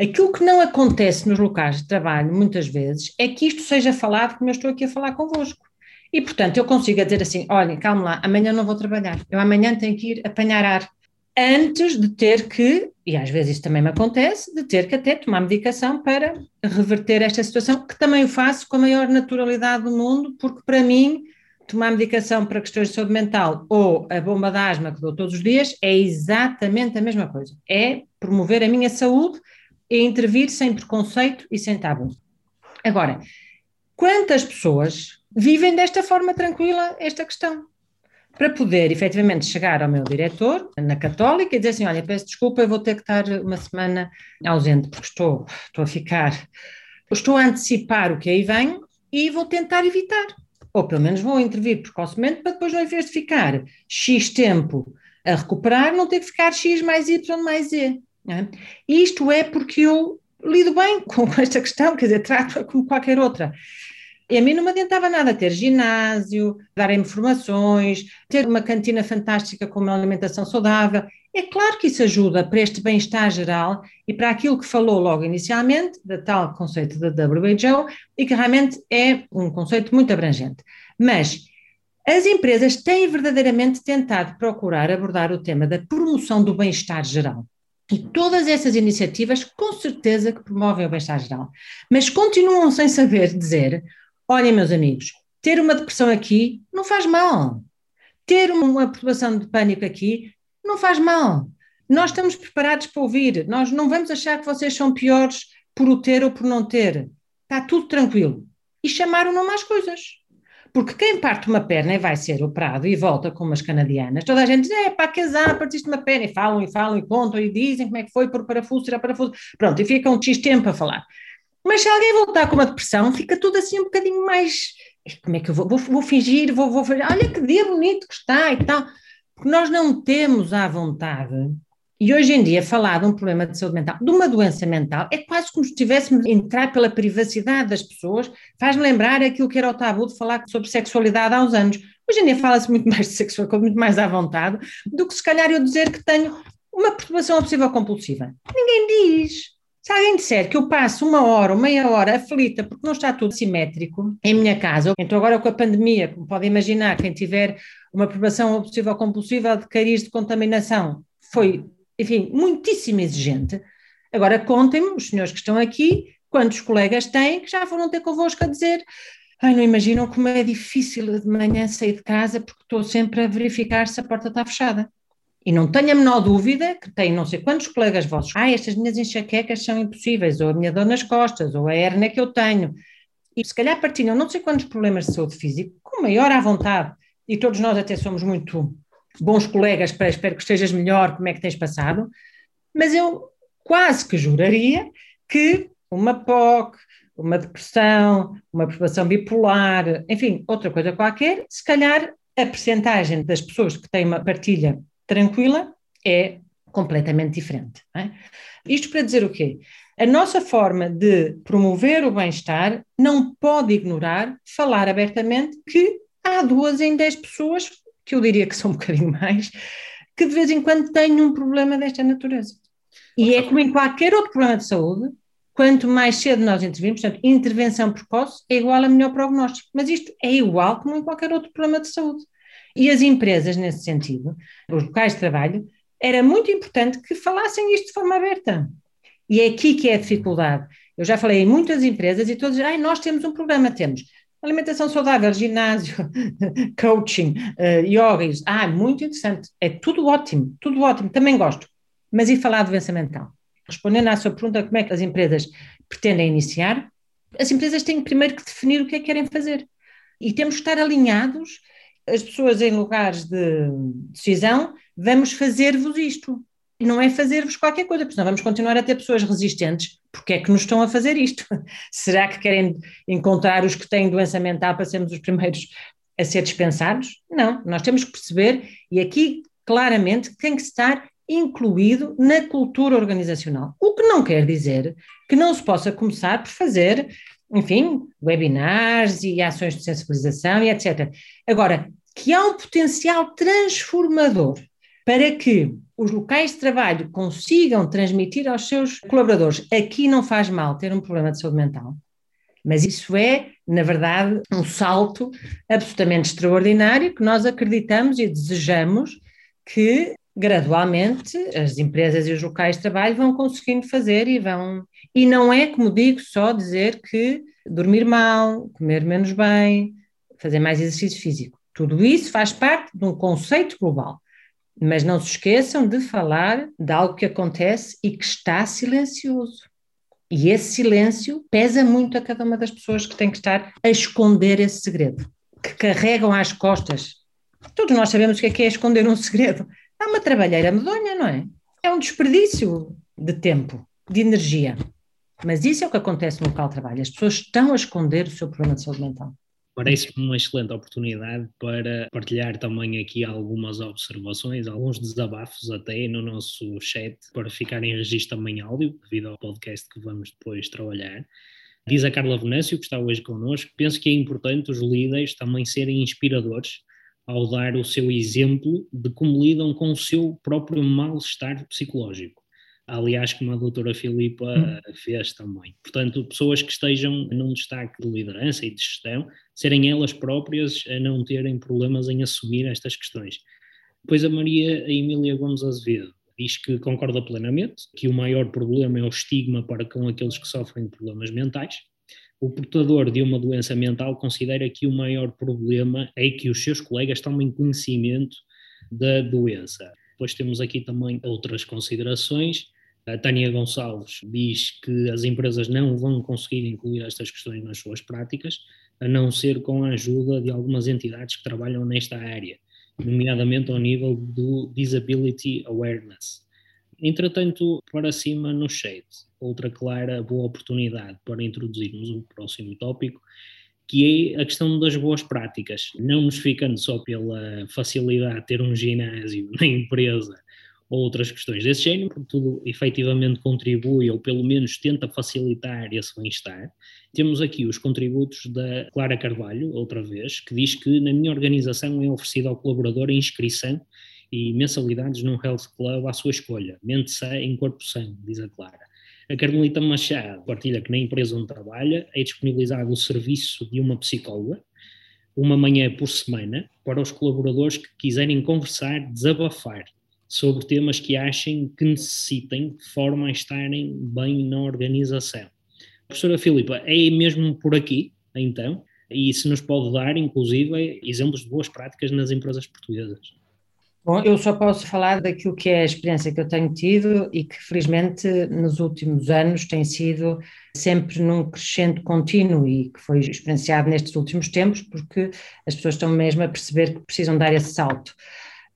Aquilo que não acontece nos locais de trabalho, muitas vezes, é que isto seja falado como eu estou aqui a falar convosco. E, portanto, eu consigo dizer assim: olhem, calma lá, amanhã não vou trabalhar, eu amanhã tenho que ir apanhar ar antes de ter que, e às vezes isso também me acontece, de ter que até tomar medicação para reverter esta situação, que também o faço com a maior naturalidade do mundo, porque para mim tomar medicação para questões de saúde mental ou a bomba de asma que dou todos os dias é exatamente a mesma coisa. É promover a minha saúde e intervir sem preconceito e sem tabu. Agora, quantas pessoas vivem desta forma tranquila esta questão? para poder efetivamente chegar ao meu diretor na Católica e dizer assim: olha, peço desculpa, eu vou ter que estar uma semana ausente, porque estou, estou a ficar, estou a antecipar o que aí vem e vou tentar evitar. Ou pelo menos vou intervir precocemente para depois, ao invés de ficar X tempo a recuperar, não ter que ficar X mais Y mais Z. É? Isto é porque eu lido bem com esta questão, quer dizer, trato-a como qualquer outra. E a mim não me adiantava nada ter ginásio, dar informações, ter uma cantina fantástica com uma alimentação saudável. É claro que isso ajuda para este bem-estar geral e para aquilo que falou logo inicialmente, da tal conceito da WHO, e que realmente é um conceito muito abrangente. Mas as empresas têm verdadeiramente tentado procurar abordar o tema da promoção do bem-estar geral. E todas essas iniciativas, com certeza, que promovem o bem-estar geral. Mas continuam sem saber dizer Olhem, meus amigos, ter uma depressão aqui não faz mal. Ter uma perturbação de pânico aqui não faz mal. Nós estamos preparados para ouvir, nós não vamos achar que vocês são piores por o ter ou por não ter. Está tudo tranquilo. E chamaram nome às coisas. Porque quem parte uma perna e vai ser operado e volta com umas canadianas, toda a gente diz, é pá, casar, partiste uma perna, e falam, e falam, e contam, e dizem como é que foi, por parafuso, tirar parafuso, pronto, e fica um X tempo a falar. Mas se alguém voltar com uma depressão, fica tudo assim um bocadinho mais, como é que eu vou, vou, vou fingir, vou, vou, olha que dia bonito que está e tal. Porque nós não temos à vontade e hoje em dia, falar de um problema de saúde mental, de uma doença mental, é quase como se estivéssemos a entrar pela privacidade das pessoas, faz-me lembrar aquilo que era o tabu de falar sobre sexualidade há uns anos. Hoje em dia fala-se muito mais de sexualidade, muito mais à vontade, do que se calhar eu dizer que tenho uma perturbação obsessiva compulsiva. Ninguém diz. Se alguém disser que eu passo uma hora ou meia hora aflita porque não está tudo simétrico em minha casa, então agora com a pandemia, como podem imaginar, quem tiver uma perturbação obsessiva compulsiva de cariz de contaminação foi enfim, muitíssimo exigente. Agora contem-me, os senhores que estão aqui, quantos colegas têm que já foram ter convosco a dizer Ai, não imaginam como é difícil de manhã sair de casa porque estou sempre a verificar se a porta está fechada. E não tenho a menor dúvida que tem não sei quantos colegas vossos. Ah, estas minhas enxaquecas são impossíveis, ou a minha dor nas costas, ou a hérnia que eu tenho. E se calhar partilham não sei quantos problemas de saúde física, com maior à vontade. E todos nós até somos muito bons colegas para espero que estejas melhor, como é que tens passado, mas eu quase que juraria que uma POC, uma depressão, uma perturbação bipolar, enfim, outra coisa qualquer, se calhar a percentagem das pessoas que têm uma partilha tranquila é completamente diferente. É? Isto para dizer o quê? A nossa forma de promover o bem-estar não pode ignorar falar abertamente que há duas em dez pessoas que eu diria que são um bocadinho mais, que de vez em quando têm um problema desta natureza. E é como em qualquer outro problema de saúde, quanto mais cedo nós intervimos, portanto, intervenção precoce é igual a melhor prognóstico. Mas isto é igual como em qualquer outro problema de saúde. E as empresas, nesse sentido, os locais de trabalho, era muito importante que falassem isto de forma aberta. E é aqui que é a dificuldade. Eu já falei em muitas empresas e todos dizem, nós temos um problema, temos. Alimentação saudável, ginásio, coaching, uh, yoga, ah, muito interessante. É tudo ótimo, tudo ótimo, também gosto. Mas e falar de doença mental? Respondendo à sua pergunta, como é que as empresas pretendem iniciar? As empresas têm primeiro que definir o que é que querem fazer. E temos que estar alinhados, as pessoas em lugares de decisão, vamos fazer-vos isto não é fazer-vos qualquer coisa, porque senão vamos continuar a ter pessoas resistentes. Porque é que nos estão a fazer isto? Será que querem encontrar os que têm doença mental para sermos os primeiros a ser dispensados? Não, nós temos que perceber, e aqui claramente tem que estar incluído na cultura organizacional. O que não quer dizer que não se possa começar por fazer, enfim, webinars e ações de sensibilização e etc. Agora, que há um potencial transformador para que os locais de trabalho consigam transmitir aos seus colaboradores aqui não faz mal ter um problema de saúde mental, mas isso é, na verdade, um salto absolutamente extraordinário que nós acreditamos e desejamos que gradualmente as empresas e os locais de trabalho vão conseguindo fazer e vão. E não é, como digo, só dizer que dormir mal, comer menos bem, fazer mais exercício físico. Tudo isso faz parte de um conceito global. Mas não se esqueçam de falar de algo que acontece e que está silencioso. E esse silêncio pesa muito a cada uma das pessoas que tem que estar a esconder esse segredo, que carregam às costas. Todos nós sabemos o que é, que é esconder um segredo. Há uma trabalheira medonha, não é? É um desperdício de tempo, de energia. Mas isso é o que acontece no local de trabalho. As pessoas estão a esconder o seu problema de saúde mental. Parece-me uma excelente oportunidade para partilhar também aqui algumas observações, alguns desabafos até no nosso chat, para ficar em registro também áudio, devido ao podcast que vamos depois trabalhar. Diz a Carla Venâncio, que está hoje connosco, penso que é importante os líderes também serem inspiradores ao dar o seu exemplo de como lidam com o seu próprio mal-estar psicológico aliás, como a doutora Filipa hum. fez também. Portanto, pessoas que estejam num destaque de liderança e de gestão, serem elas próprias a não terem problemas em assumir estas questões. Depois a Maria a Emília Gomes Azevedo diz que concorda plenamente que o maior problema é o estigma para com aqueles que sofrem de problemas mentais. O portador de uma doença mental considera que o maior problema é que os seus colegas tomem conhecimento da doença. Depois temos aqui também outras considerações. A Tânia Gonçalves diz que as empresas não vão conseguir incluir estas questões nas suas práticas, a não ser com a ajuda de algumas entidades que trabalham nesta área, nomeadamente ao nível do Disability Awareness. Entretanto, para cima no chat, outra clara boa oportunidade para introduzirmos o próximo tópico, que é a questão das boas práticas, não nos ficando só pela facilidade de ter um ginásio na empresa ou outras questões desse género, porque tudo efetivamente contribui ou pelo menos tenta facilitar esse bem-estar. Temos aqui os contributos da Clara Carvalho, outra vez, que diz que na minha organização é oferecido ao colaborador a inscrição e mensalidades num health club à sua escolha, mente sã em corpo sã, diz a Clara. A Carmelita Machado partilha que na empresa onde trabalha é disponibilizado o serviço de uma psicóloga, uma manhã por semana, para os colaboradores que quiserem conversar, desabafar sobre temas que achem que necessitem de forma a estarem bem na organização. Professora Filipa, é mesmo por aqui, então? E se nos pode dar, inclusive, exemplos de boas práticas nas empresas portuguesas? Bom, eu só posso falar daquilo que é a experiência que eu tenho tido e que, felizmente, nos últimos anos tem sido sempre num crescente contínuo e que foi experienciado nestes últimos tempos, porque as pessoas estão mesmo a perceber que precisam dar esse salto.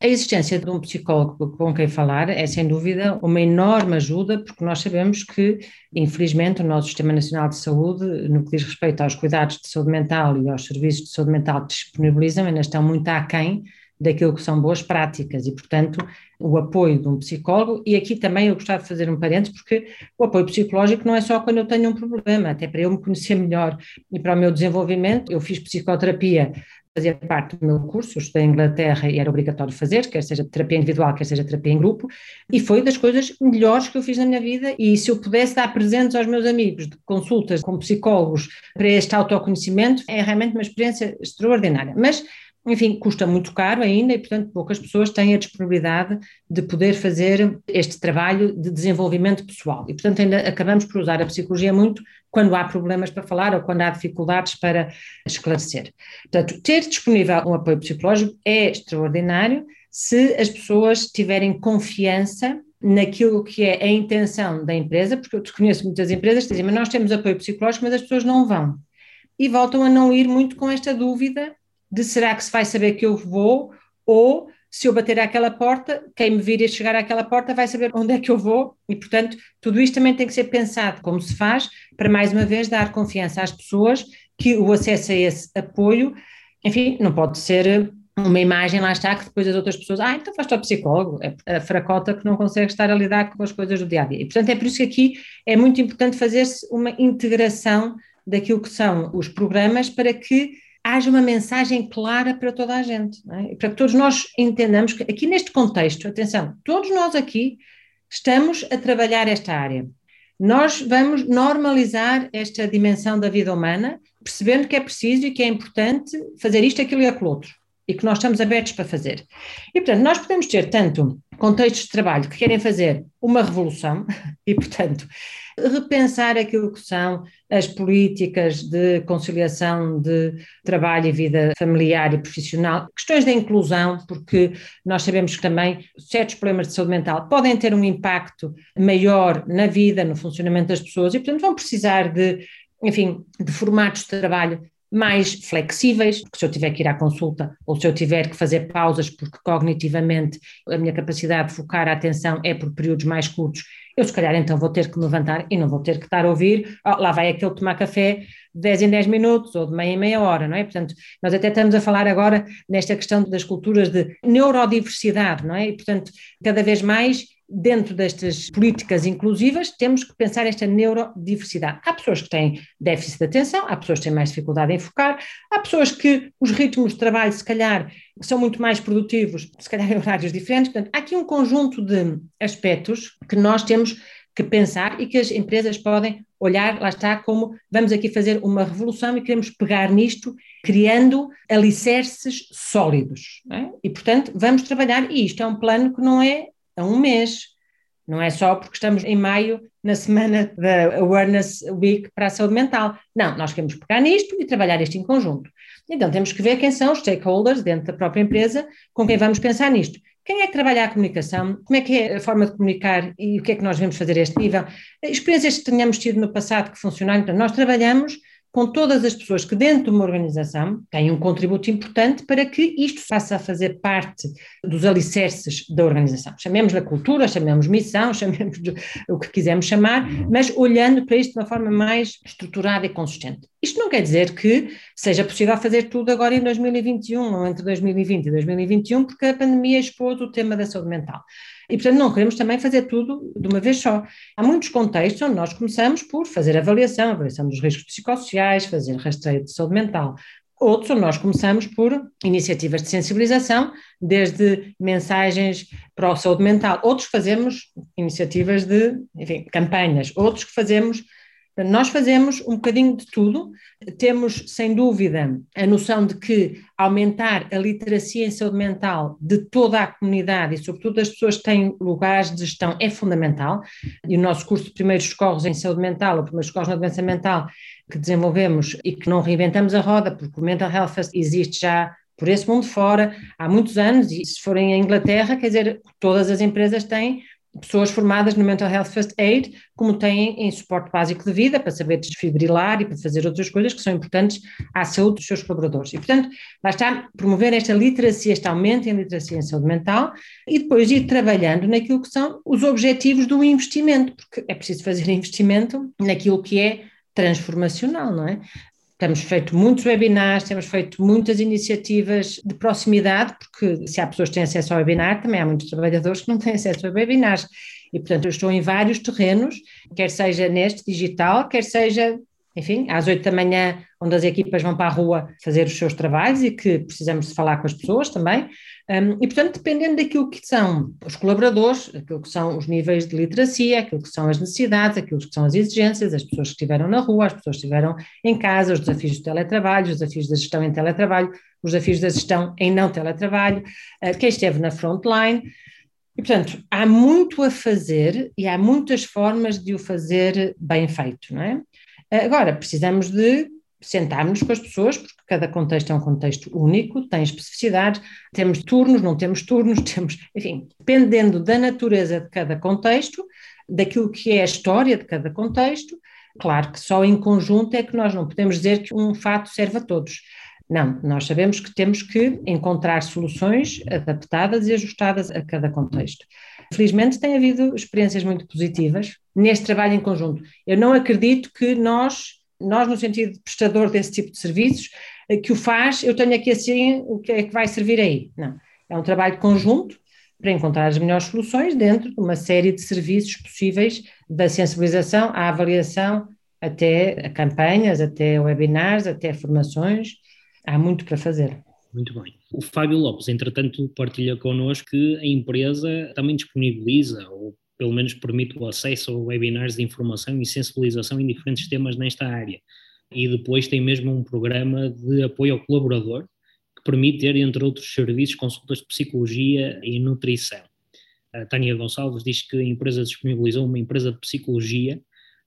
A existência de um psicólogo com quem falar é, sem dúvida, uma enorme ajuda, porque nós sabemos que, infelizmente, o nosso Sistema Nacional de Saúde, no que diz respeito aos cuidados de saúde mental e aos serviços de saúde mental que disponibilizam, ainda estão muito aquém daquilo que são boas práticas e, portanto, o apoio de um psicólogo. E aqui também eu gostava de fazer um parênteses, porque o apoio psicológico não é só quando eu tenho um problema, até para eu me conhecer melhor e para o meu desenvolvimento. Eu fiz psicoterapia fazia parte do meu curso, eu estudei em Inglaterra e era obrigatório fazer, quer seja terapia individual, quer seja terapia em grupo, e foi das coisas melhores que eu fiz na minha vida, e se eu pudesse dar presentes aos meus amigos de consultas com psicólogos para este autoconhecimento, é realmente uma experiência extraordinária. Mas enfim, custa muito caro ainda e, portanto, poucas pessoas têm a disponibilidade de poder fazer este trabalho de desenvolvimento pessoal. E, portanto, ainda acabamos por usar a psicologia muito quando há problemas para falar ou quando há dificuldades para esclarecer. Portanto, ter disponível um apoio psicológico é extraordinário se as pessoas tiverem confiança naquilo que é a intenção da empresa, porque eu conheço muitas empresas que dizem, mas nós temos apoio psicológico, mas as pessoas não vão. E voltam a não ir muito com esta dúvida de será que se vai saber que eu vou ou se eu bater àquela porta, quem me vir a chegar àquela porta vai saber onde é que eu vou e, portanto, tudo isto também tem que ser pensado como se faz para, mais uma vez, dar confiança às pessoas que o acesso a esse apoio, enfim, não pode ser uma imagem, lá está, que depois as outras pessoas, ah, então faz-te ao psicólogo, é a fracota que não consegue estar a lidar com as coisas do dia a dia. E, portanto, é por isso que aqui é muito importante fazer-se uma integração daquilo que são os programas para que haja uma mensagem clara para toda a gente, é? para que todos nós entendamos que aqui neste contexto, atenção, todos nós aqui estamos a trabalhar esta área. Nós vamos normalizar esta dimensão da vida humana, percebendo que é preciso e que é importante fazer isto, aquilo e aquilo outro, e que nós estamos abertos para fazer. E, portanto, nós podemos ter tanto contextos de trabalho que querem fazer uma revolução, e, portanto, repensar aquilo que são as políticas de conciliação de trabalho e vida familiar e profissional, questões da inclusão, porque nós sabemos que também certos problemas de saúde mental podem ter um impacto maior na vida, no funcionamento das pessoas e, portanto, vão precisar de, enfim, de formatos de trabalho mais flexíveis, porque se eu tiver que ir à consulta ou se eu tiver que fazer pausas porque cognitivamente a minha capacidade de focar a atenção é por períodos mais curtos, eu se calhar então vou ter que me levantar e não vou ter que estar a ouvir, oh, lá vai aquele tomar café de 10 em 10 minutos ou de meia em meia hora, não é? Portanto, nós até estamos a falar agora nesta questão das culturas de neurodiversidade, não é? E portanto, cada vez mais dentro destas políticas inclusivas, temos que pensar esta neurodiversidade. Há pessoas que têm déficit de atenção, há pessoas que têm mais dificuldade em focar, há pessoas que os ritmos de trabalho, se calhar, são muito mais produtivos, se calhar em horários diferentes. Portanto, há aqui um conjunto de aspectos que nós temos que pensar e que as empresas podem olhar, lá está, como vamos aqui fazer uma revolução e queremos pegar nisto, criando alicerces sólidos. É? E, portanto, vamos trabalhar, e isto é um plano que não é a um mês. Não é só porque estamos em maio, na semana da Awareness Week para a saúde mental. Não, nós queremos pegar nisto e trabalhar isto em conjunto. Então temos que ver quem são os stakeholders dentro da própria empresa com quem vamos pensar nisto. quem é que trabalha a comunicação? Como é que é a forma de comunicar e o que é que nós devemos fazer a este nível? Experiências que tenhamos tido no passado que funcionaram. Então, nós trabalhamos com todas as pessoas que dentro de uma organização têm um contributo importante para que isto faça a fazer parte dos alicerces da organização. Chamemos da cultura, chamemos missão, chamemos o que quisermos chamar, mas olhando para isto de uma forma mais estruturada e consistente. Isto não quer dizer que seja possível fazer tudo agora em 2021 ou entre 2020 e 2021, porque a pandemia expôs o tema da saúde mental. E, portanto, não queremos também fazer tudo de uma vez só. Há muitos contextos onde nós começamos por fazer avaliação, avaliação dos riscos psicossociais, fazer rastreio de saúde mental. Outros nós começamos por iniciativas de sensibilização, desde mensagens para a saúde mental. Outros fazemos iniciativas de, enfim, campanhas. Outros que fazemos nós fazemos um bocadinho de tudo, temos sem dúvida a noção de que aumentar a literacia em saúde mental de toda a comunidade e, sobretudo, das pessoas que têm lugares de gestão é fundamental. E o nosso curso de primeiros socorros em saúde mental, ou primeiros socorros na doença mental, que desenvolvemos e que não reinventamos a roda, porque o Mental Health existe já por esse mundo fora há muitos anos, e se forem à Inglaterra, quer dizer, todas as empresas têm pessoas formadas no Mental Health First Aid, como têm em suporte básico de vida, para saber desfibrilar e para fazer outras coisas que são importantes à saúde dos seus colaboradores. E, portanto, lá está promover esta literacia, este aumento em literacia em saúde mental e depois ir trabalhando naquilo que são os objetivos do investimento, porque é preciso fazer investimento naquilo que é transformacional, não é? Temos feito muitos webinars, temos feito muitas iniciativas de proximidade, porque se há pessoas que têm acesso ao webinar, também há muitos trabalhadores que não têm acesso a webinars. E, portanto, eu estou em vários terrenos, quer seja neste digital, quer seja enfim, às oito da manhã, onde as equipas vão para a rua fazer os seus trabalhos e que precisamos de falar com as pessoas também. Um, e, portanto, dependendo daquilo que são os colaboradores, aquilo que são os níveis de literacia, aquilo que são as necessidades, aquilo que são as exigências, as pessoas que estiveram na rua, as pessoas que estiveram em casa, os desafios do teletrabalho, os desafios da gestão em teletrabalho, os desafios da gestão em não teletrabalho, uh, quem esteve na frontline. E, portanto, há muito a fazer e há muitas formas de o fazer bem feito, não é? Agora, precisamos de sentarmos com as pessoas, porque cada contexto é um contexto único, tem especificidades, temos turnos, não temos turnos, temos, enfim, dependendo da natureza de cada contexto, daquilo que é a história de cada contexto, claro que só em conjunto é que nós não podemos dizer que um fato serve a todos. Não, nós sabemos que temos que encontrar soluções adaptadas e ajustadas a cada contexto. Felizmente tem havido experiências muito positivas neste trabalho em conjunto. Eu não acredito que nós, nós no sentido de prestador desse tipo de serviços, eh, que o faz, eu tenho aqui assim, o que é que vai servir aí? Não, é um trabalho conjunto para encontrar as melhores soluções dentro de uma série de serviços possíveis, da sensibilização à avaliação, até campanhas, até webinars, até formações, há muito para fazer. Muito bem. O Fábio Lopes, entretanto, partilha connosco que a empresa também disponibiliza, ou pelo menos permite o acesso a webinars de informação e sensibilização em diferentes temas nesta área. E depois tem mesmo um programa de apoio ao colaborador, que permite ter, entre outros serviços, consultas de psicologia e nutrição. A Tânia Gonçalves diz que a empresa disponibilizou uma empresa de psicologia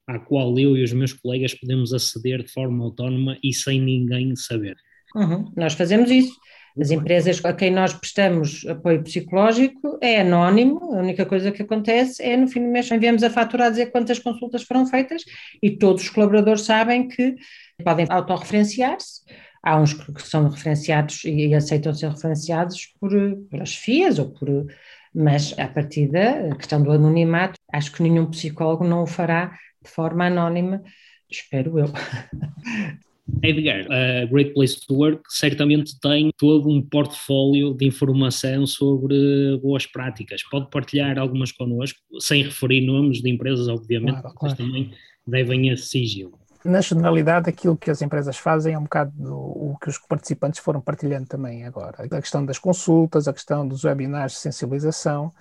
à qual eu e os meus colegas podemos aceder de forma autónoma e sem ninguém saber. Uhum, nós fazemos isso. As empresas a quem nós prestamos apoio psicológico é anónimo, a única coisa que acontece é no fim do mês enviamos a fatura a dizer quantas consultas foram feitas e todos os colaboradores sabem que podem autorreferenciar-se. Há uns que são referenciados e aceitam ser referenciados por, por as FIAs ou por. Mas a partir da questão do anonimato, acho que nenhum psicólogo não o fará de forma anónima, espero eu. Edgar, a Great Place to Work certamente tem todo um portfólio de informação sobre boas práticas. Pode partilhar algumas connosco, sem referir nomes de empresas, obviamente, claro, mas também devem esse sigilo. Na generalidade, aquilo que as empresas fazem é um bocado do, o que os participantes foram partilhando também agora. A questão das consultas, a questão dos webinars de sensibilização.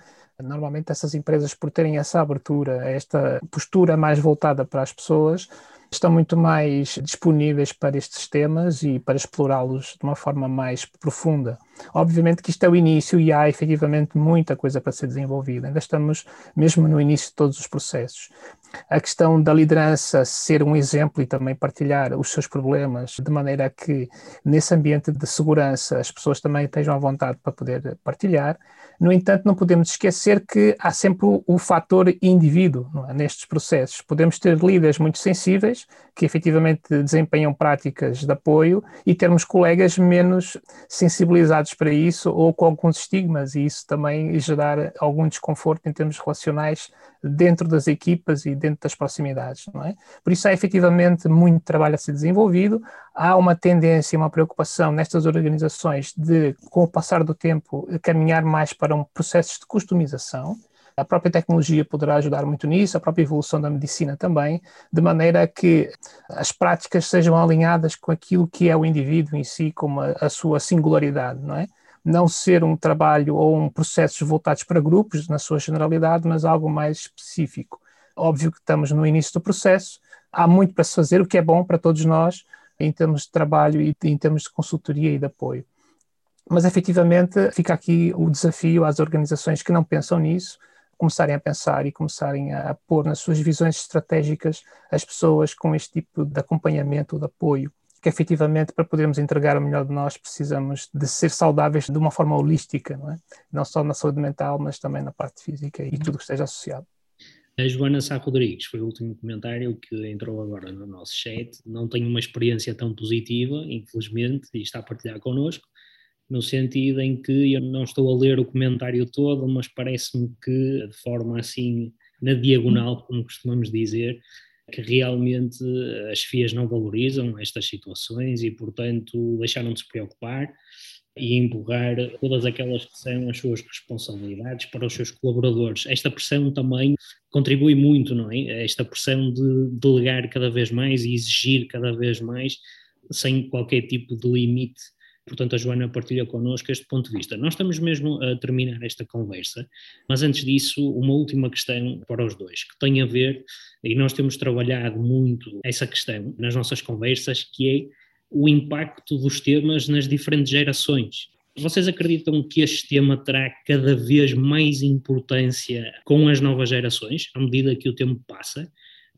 Normalmente, essas empresas, por terem essa abertura, esta postura mais voltada para as pessoas, estão muito mais disponíveis para estes temas e para explorá-los de uma forma mais profunda. Obviamente que isto é o início e há efetivamente muita coisa para ser desenvolvida, ainda estamos mesmo no início de todos os processos. A questão da liderança ser um exemplo e também partilhar os seus problemas, de maneira que nesse ambiente de segurança as pessoas também estejam à vontade para poder partilhar. No entanto, não podemos esquecer que há sempre o, fator indivíduo é? nestes processos. Podemos ter líderes muito sensíveis, que efetivamente desempenham práticas de apoio, e termos colegas menos sensibilizados para isso ou com alguns estigmas, e isso também gerar algum desconforto em termos relacionais dentro das equipas e dentro das proximidades. Não é? Por isso há efetivamente muito trabalho a ser desenvolvido, há uma tendência, uma preocupação nestas organizações de, com o passar do tempo, caminhar mais para um processos de customização. A própria tecnologia poderá ajudar muito nisso, a própria evolução da medicina também, de maneira que as práticas sejam alinhadas com aquilo que é o indivíduo em si, como a, a sua singularidade, não é? não ser um trabalho ou um processo voltados para grupos, na sua generalidade, mas algo mais específico. Óbvio que estamos no início do processo, há muito para se fazer, o que é bom para todos nós, em termos de trabalho e em termos de consultoria e de apoio. Mas efetivamente fica aqui o desafio às organizações que não pensam nisso, começarem a pensar e começarem a pôr nas suas visões estratégicas as pessoas com este tipo de acompanhamento, de apoio que efetivamente para podermos entregar o melhor de nós precisamos de ser saudáveis de uma forma holística, não é? Não só na saúde mental, mas também na parte física e tudo que esteja associado. A Joana Sá Rodrigues foi o último comentário que entrou agora no nosso chat. Não tenho uma experiência tão positiva, infelizmente, e está a partilhar connosco, no sentido em que eu não estou a ler o comentário todo, mas parece-me que, de forma assim, na diagonal, como costumamos dizer, que realmente as FIAs não valorizam estas situações e, portanto, deixaram de se preocupar e empurrar todas aquelas que são as suas responsabilidades para os seus colaboradores. Esta pressão também contribui muito, não é? Esta pressão de delegar cada vez mais e exigir cada vez mais, sem qualquer tipo de limite Portanto, a Joana partilha connosco este ponto de vista. Nós estamos mesmo a terminar esta conversa, mas antes disso, uma última questão para os dois, que tem a ver, e nós temos trabalhado muito essa questão nas nossas conversas, que é o impacto dos temas nas diferentes gerações. Vocês acreditam que este tema terá cada vez mais importância com as novas gerações, à medida que o tempo passa?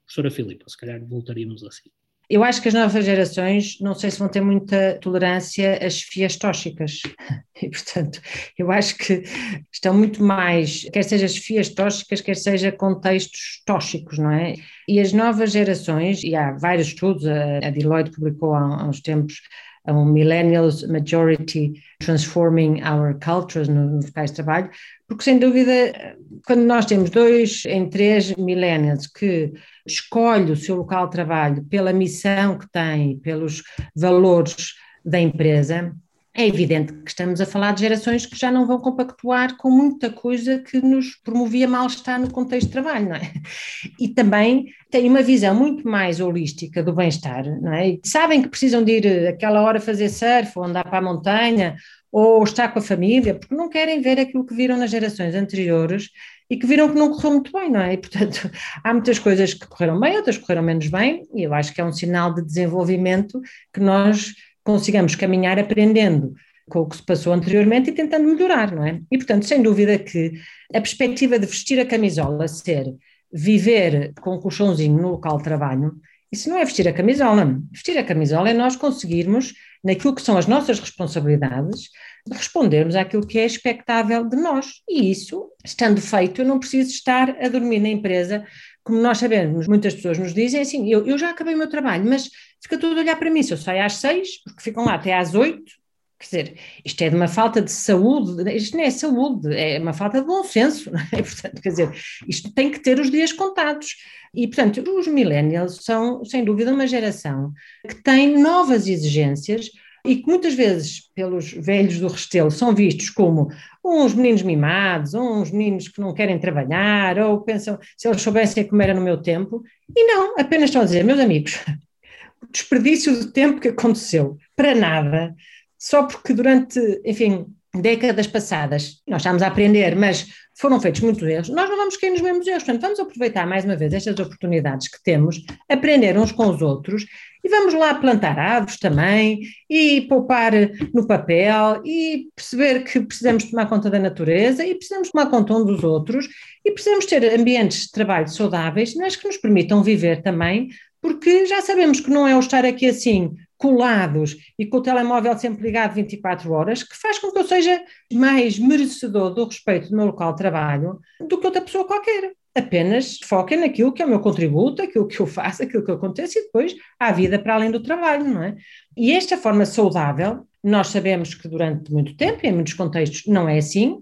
Professora Filipa, se calhar voltaríamos assim. Eu acho que as novas gerações não sei se vão ter muita tolerância às fias tóxicas. E, portanto, eu acho que estão muito mais, quer seja as fias tóxicas, quer seja contextos tóxicos, não é? E as novas gerações, e há vários estudos, a Deloitte publicou há uns tempos um Millennials Majority Transforming Our Cultures nos locais de trabalho, porque sem dúvida, quando nós temos dois em três millennials que escolhe o seu local de trabalho pela missão que tem, pelos valores da empresa, é evidente que estamos a falar de gerações que já não vão compactuar com muita coisa que nos promovia mal-estar no contexto de trabalho, não é? E também têm uma visão muito mais holística do bem-estar, não é? E sabem que precisam de ir aquela hora fazer surf ou andar para a montanha ou estar com a família, porque não querem ver aquilo que viram nas gerações anteriores e que viram que não correu muito bem, não é? E, portanto, há muitas coisas que correram bem, outras correram menos bem, e eu acho que é um sinal de desenvolvimento que nós consigamos caminhar aprendendo com o que se passou anteriormente e tentando melhorar, não é? E, portanto, sem dúvida que a perspectiva de vestir a camisola ser viver com um colchãozinho no local de trabalho, isso não é vestir a camisola. Vestir a camisola é nós conseguirmos, naquilo que são as nossas responsabilidades, respondermos àquilo que é expectável de nós. E isso, estando feito, eu não preciso estar a dormir na empresa como nós sabemos, muitas pessoas nos dizem assim: eu, eu já acabei o meu trabalho, mas fica tudo a olhar para mim. Se eu saio às seis, porque ficam lá até às oito, quer dizer, isto é de uma falta de saúde, isto não é saúde, é uma falta de bom senso, é? Portanto, quer dizer, isto tem que ter os dias contados. E, portanto, os millennials são, sem dúvida, uma geração que tem novas exigências e que muitas vezes, pelos velhos do Restelo, são vistos como uns meninos mimados, uns meninos que não querem trabalhar, ou pensam se eles soubessem como era no meu tempo, e não, apenas estão a dizer, meus amigos, o desperdício de tempo que aconteceu, para nada, só porque durante, enfim, décadas passadas nós estamos a aprender, mas foram feitos muitos erros, nós não vamos cair nos mesmos erros, portanto vamos aproveitar mais uma vez estas oportunidades que temos, aprender uns com os outros E vamos lá plantar árvores também, e poupar no papel, e perceber que precisamos tomar conta da natureza, e precisamos tomar conta um dos outros, e precisamos ter ambientes de trabalho saudáveis, mas que nos permitam viver também, porque já sabemos que não é o estar aqui assim colados e com o telemóvel sempre ligado 24 horas, que faz com que eu seja mais merecedor do respeito do meu local de trabalho do que outra pessoa qualquer. Apenas foquem naquilo que é o meu contributo, aquilo que eu faço, aquilo que acontece e depois há vida para além do trabalho, não é? E esta forma saudável, nós sabemos que durante muito tempo, em muitos contextos, não é assim,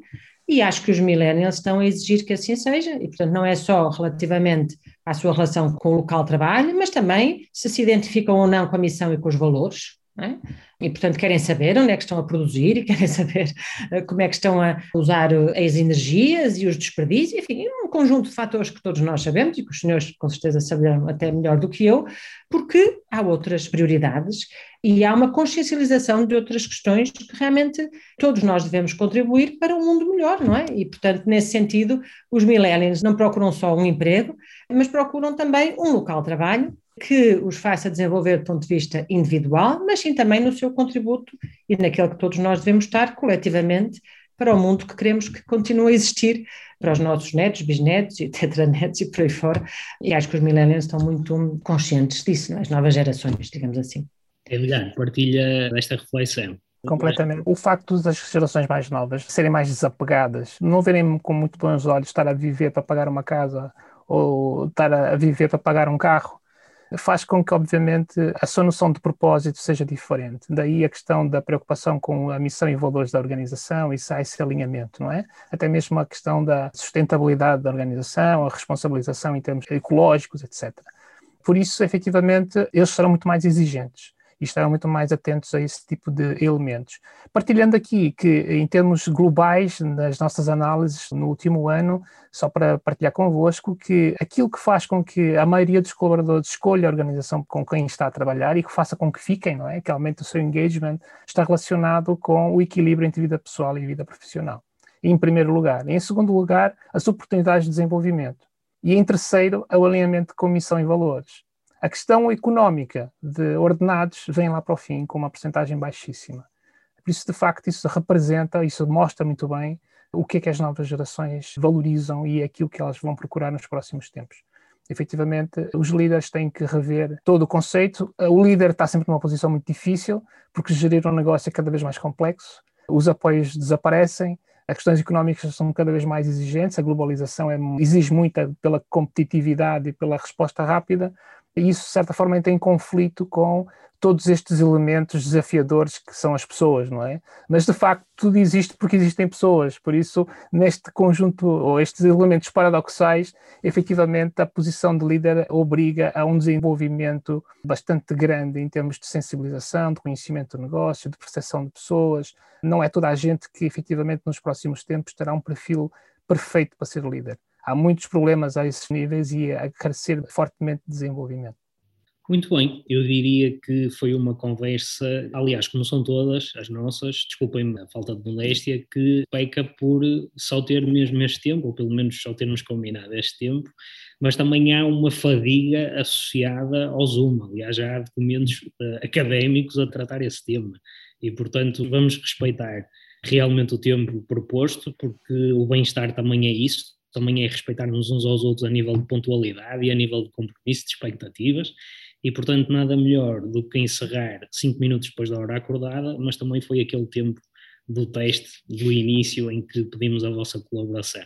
e acho que os millennials estão a exigir que assim seja, e portanto não é só relativamente à sua relação com o local de trabalho, mas também se se identificam ou não com a missão e com os valores. É? E, portanto, querem saber onde é que estão a produzir e querem saber eh, como é que estão a usar eh, as energias e os desperdícios, enfim, um conjunto de fatores que todos nós sabemos e que os senhores com certeza saberão até melhor do que eu, porque há outras prioridades e há uma consciencialização de outras questões que realmente todos nós devemos contribuir para um mundo melhor, não é? E, portanto, nesse sentido, os millennials não procuram só um emprego, mas procuram também um local de trabalho que os faça desenvolver do ponto de vista individual, mas sim também no seu contributo e naquele que todos nós devemos estar coletivamente para o mundo que queremos que continue a existir para os nossos netos, bisnetos e tetranetos e por aí fora. E acho que os millennials estão muito conscientes disso, é? as novas gerações, digamos assim. É melhor, partilha desta reflexão. Completamente. O facto das gerações mais novas serem mais desapegadas, não verem com muito bons olhos estar a viver para pagar uma casa ou estar a viver para pagar um carro, faz com que, obviamente, a sua noção de propósito seja diferente. Daí a questão da preocupação com a missão e valores da organização e esse alinhamento, não é? Até mesmo a questão da sustentabilidade da organização, a responsabilização em termos ecológicos, etc. Por isso, efetivamente, eles serão muito mais exigentes e estarão muito mais atentos a esse tipo de elementos. Partilhando aqui que, em termos globais, nas nossas análises no último ano, só para partilhar convosco, que aquilo que faz com que a maioria dos colaboradores escolha a organização com quem está a trabalhar e que faça com que fiquem, não é? que aumente o seu engagement, está relacionado com o equilíbrio entre vida pessoal e vida profissional. Em primeiro lugar. Em segundo lugar, as oportunidades de desenvolvimento. E em terceiro, o alinhamento com missão e valores. A questão económica de ordenados vem lá para o fim com uma porcentagem baixíssima. Por isso, de facto, isso representa, isso mostra muito bem o que é que as novas gerações valorizam e é aquilo que elas vão procurar nos próximos tempos. Efetivamente, os líderes têm que rever todo o conceito. O líder está sempre numa posição muito difícil, porque gerir um negócio é cada vez mais complexo, os apoios desaparecem, as questões económicas são cada vez mais exigentes, a globalização é, exige muito pela competitividade e pela resposta rápida, e isso, de certa forma, entra em conflito com todos estes elementos desafiadores que são as pessoas, não é? Mas de facto tudo existe porque existem pessoas, por isso neste conjunto ou estes elementos paradoxais, efetivamente a posição de líder obriga a um desenvolvimento bastante grande em termos de sensibilização, de conhecimento do negócio, de percepção de pessoas. Não é toda a gente que efetivamente nos próximos tempos terá um perfil perfeito para ser líder há muitos problemas a esses níveis e a carecer fortemente de desenvolvimento. Muito bem, eu diria que foi uma conversa, aliás, como são todas as nossas, desculpem-me a falta de modéstia, que peca por só ter mesmo este tempo, ou pelo menos só termos combinado este tempo, mas também há uma fadiga associada ao Zoom. Aliás, já há documentos uh, académicos a tratar esse tema e, portanto, vamos respeitar realmente o tempo proposto, porque o bem-estar também é isso, também é respeitar-nos uns aos outros a nível de pontualidade e a nível de compromisso, de expectativas, e portanto nada melhor do que encerrar cinco minutos depois da hora acordada, mas também foi aquele tempo do teste, do início, em que pedimos a vossa colaboração.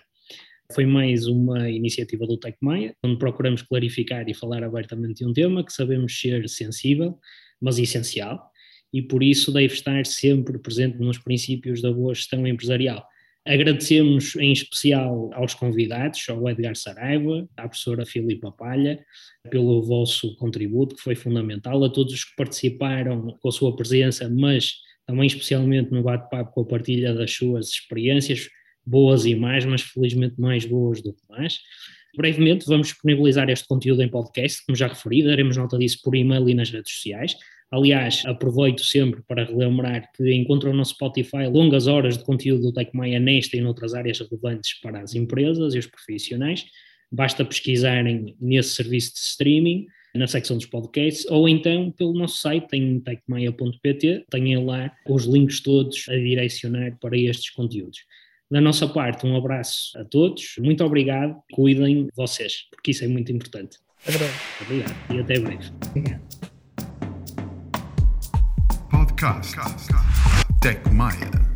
Foi mais uma iniciativa do TecMaia, onde procuramos clarificar e falar abertamente de um tema que sabemos ser sensível, mas essencial, e por isso deve estar sempre presente nos princípios da boa gestão empresarial Agradecemos em especial aos convidados, ao Edgar Saraiva, à professora Filipa Palha, pelo vosso contributo, que foi fundamental, a todos os que participaram com a sua presença, mas também especialmente no bate-papo com a partilha das suas experiências, boas e más, mas felizmente mais boas do que más. Brevemente vamos disponibilizar este conteúdo em podcast, como já referi, daremos nota disso por e-mail e nas redes sociais. Aliás, aproveito sempre para relembrar que encontram no Spotify longas horas de conteúdo do TecMaia nesta e noutras áreas relevantes para as empresas e os profissionais. Basta pesquisarem nesse serviço de streaming na secção dos podcasts, ou então pelo nosso site, em tecmaia.pt, têm lá os links todos a direcionar para estes conteúdos. Da nossa parte, um abraço a todos, muito obrigado, cuidem de vocês, porque isso é muito importante. Obrigado e até breve. Obrigado. Podcast Tech Maya.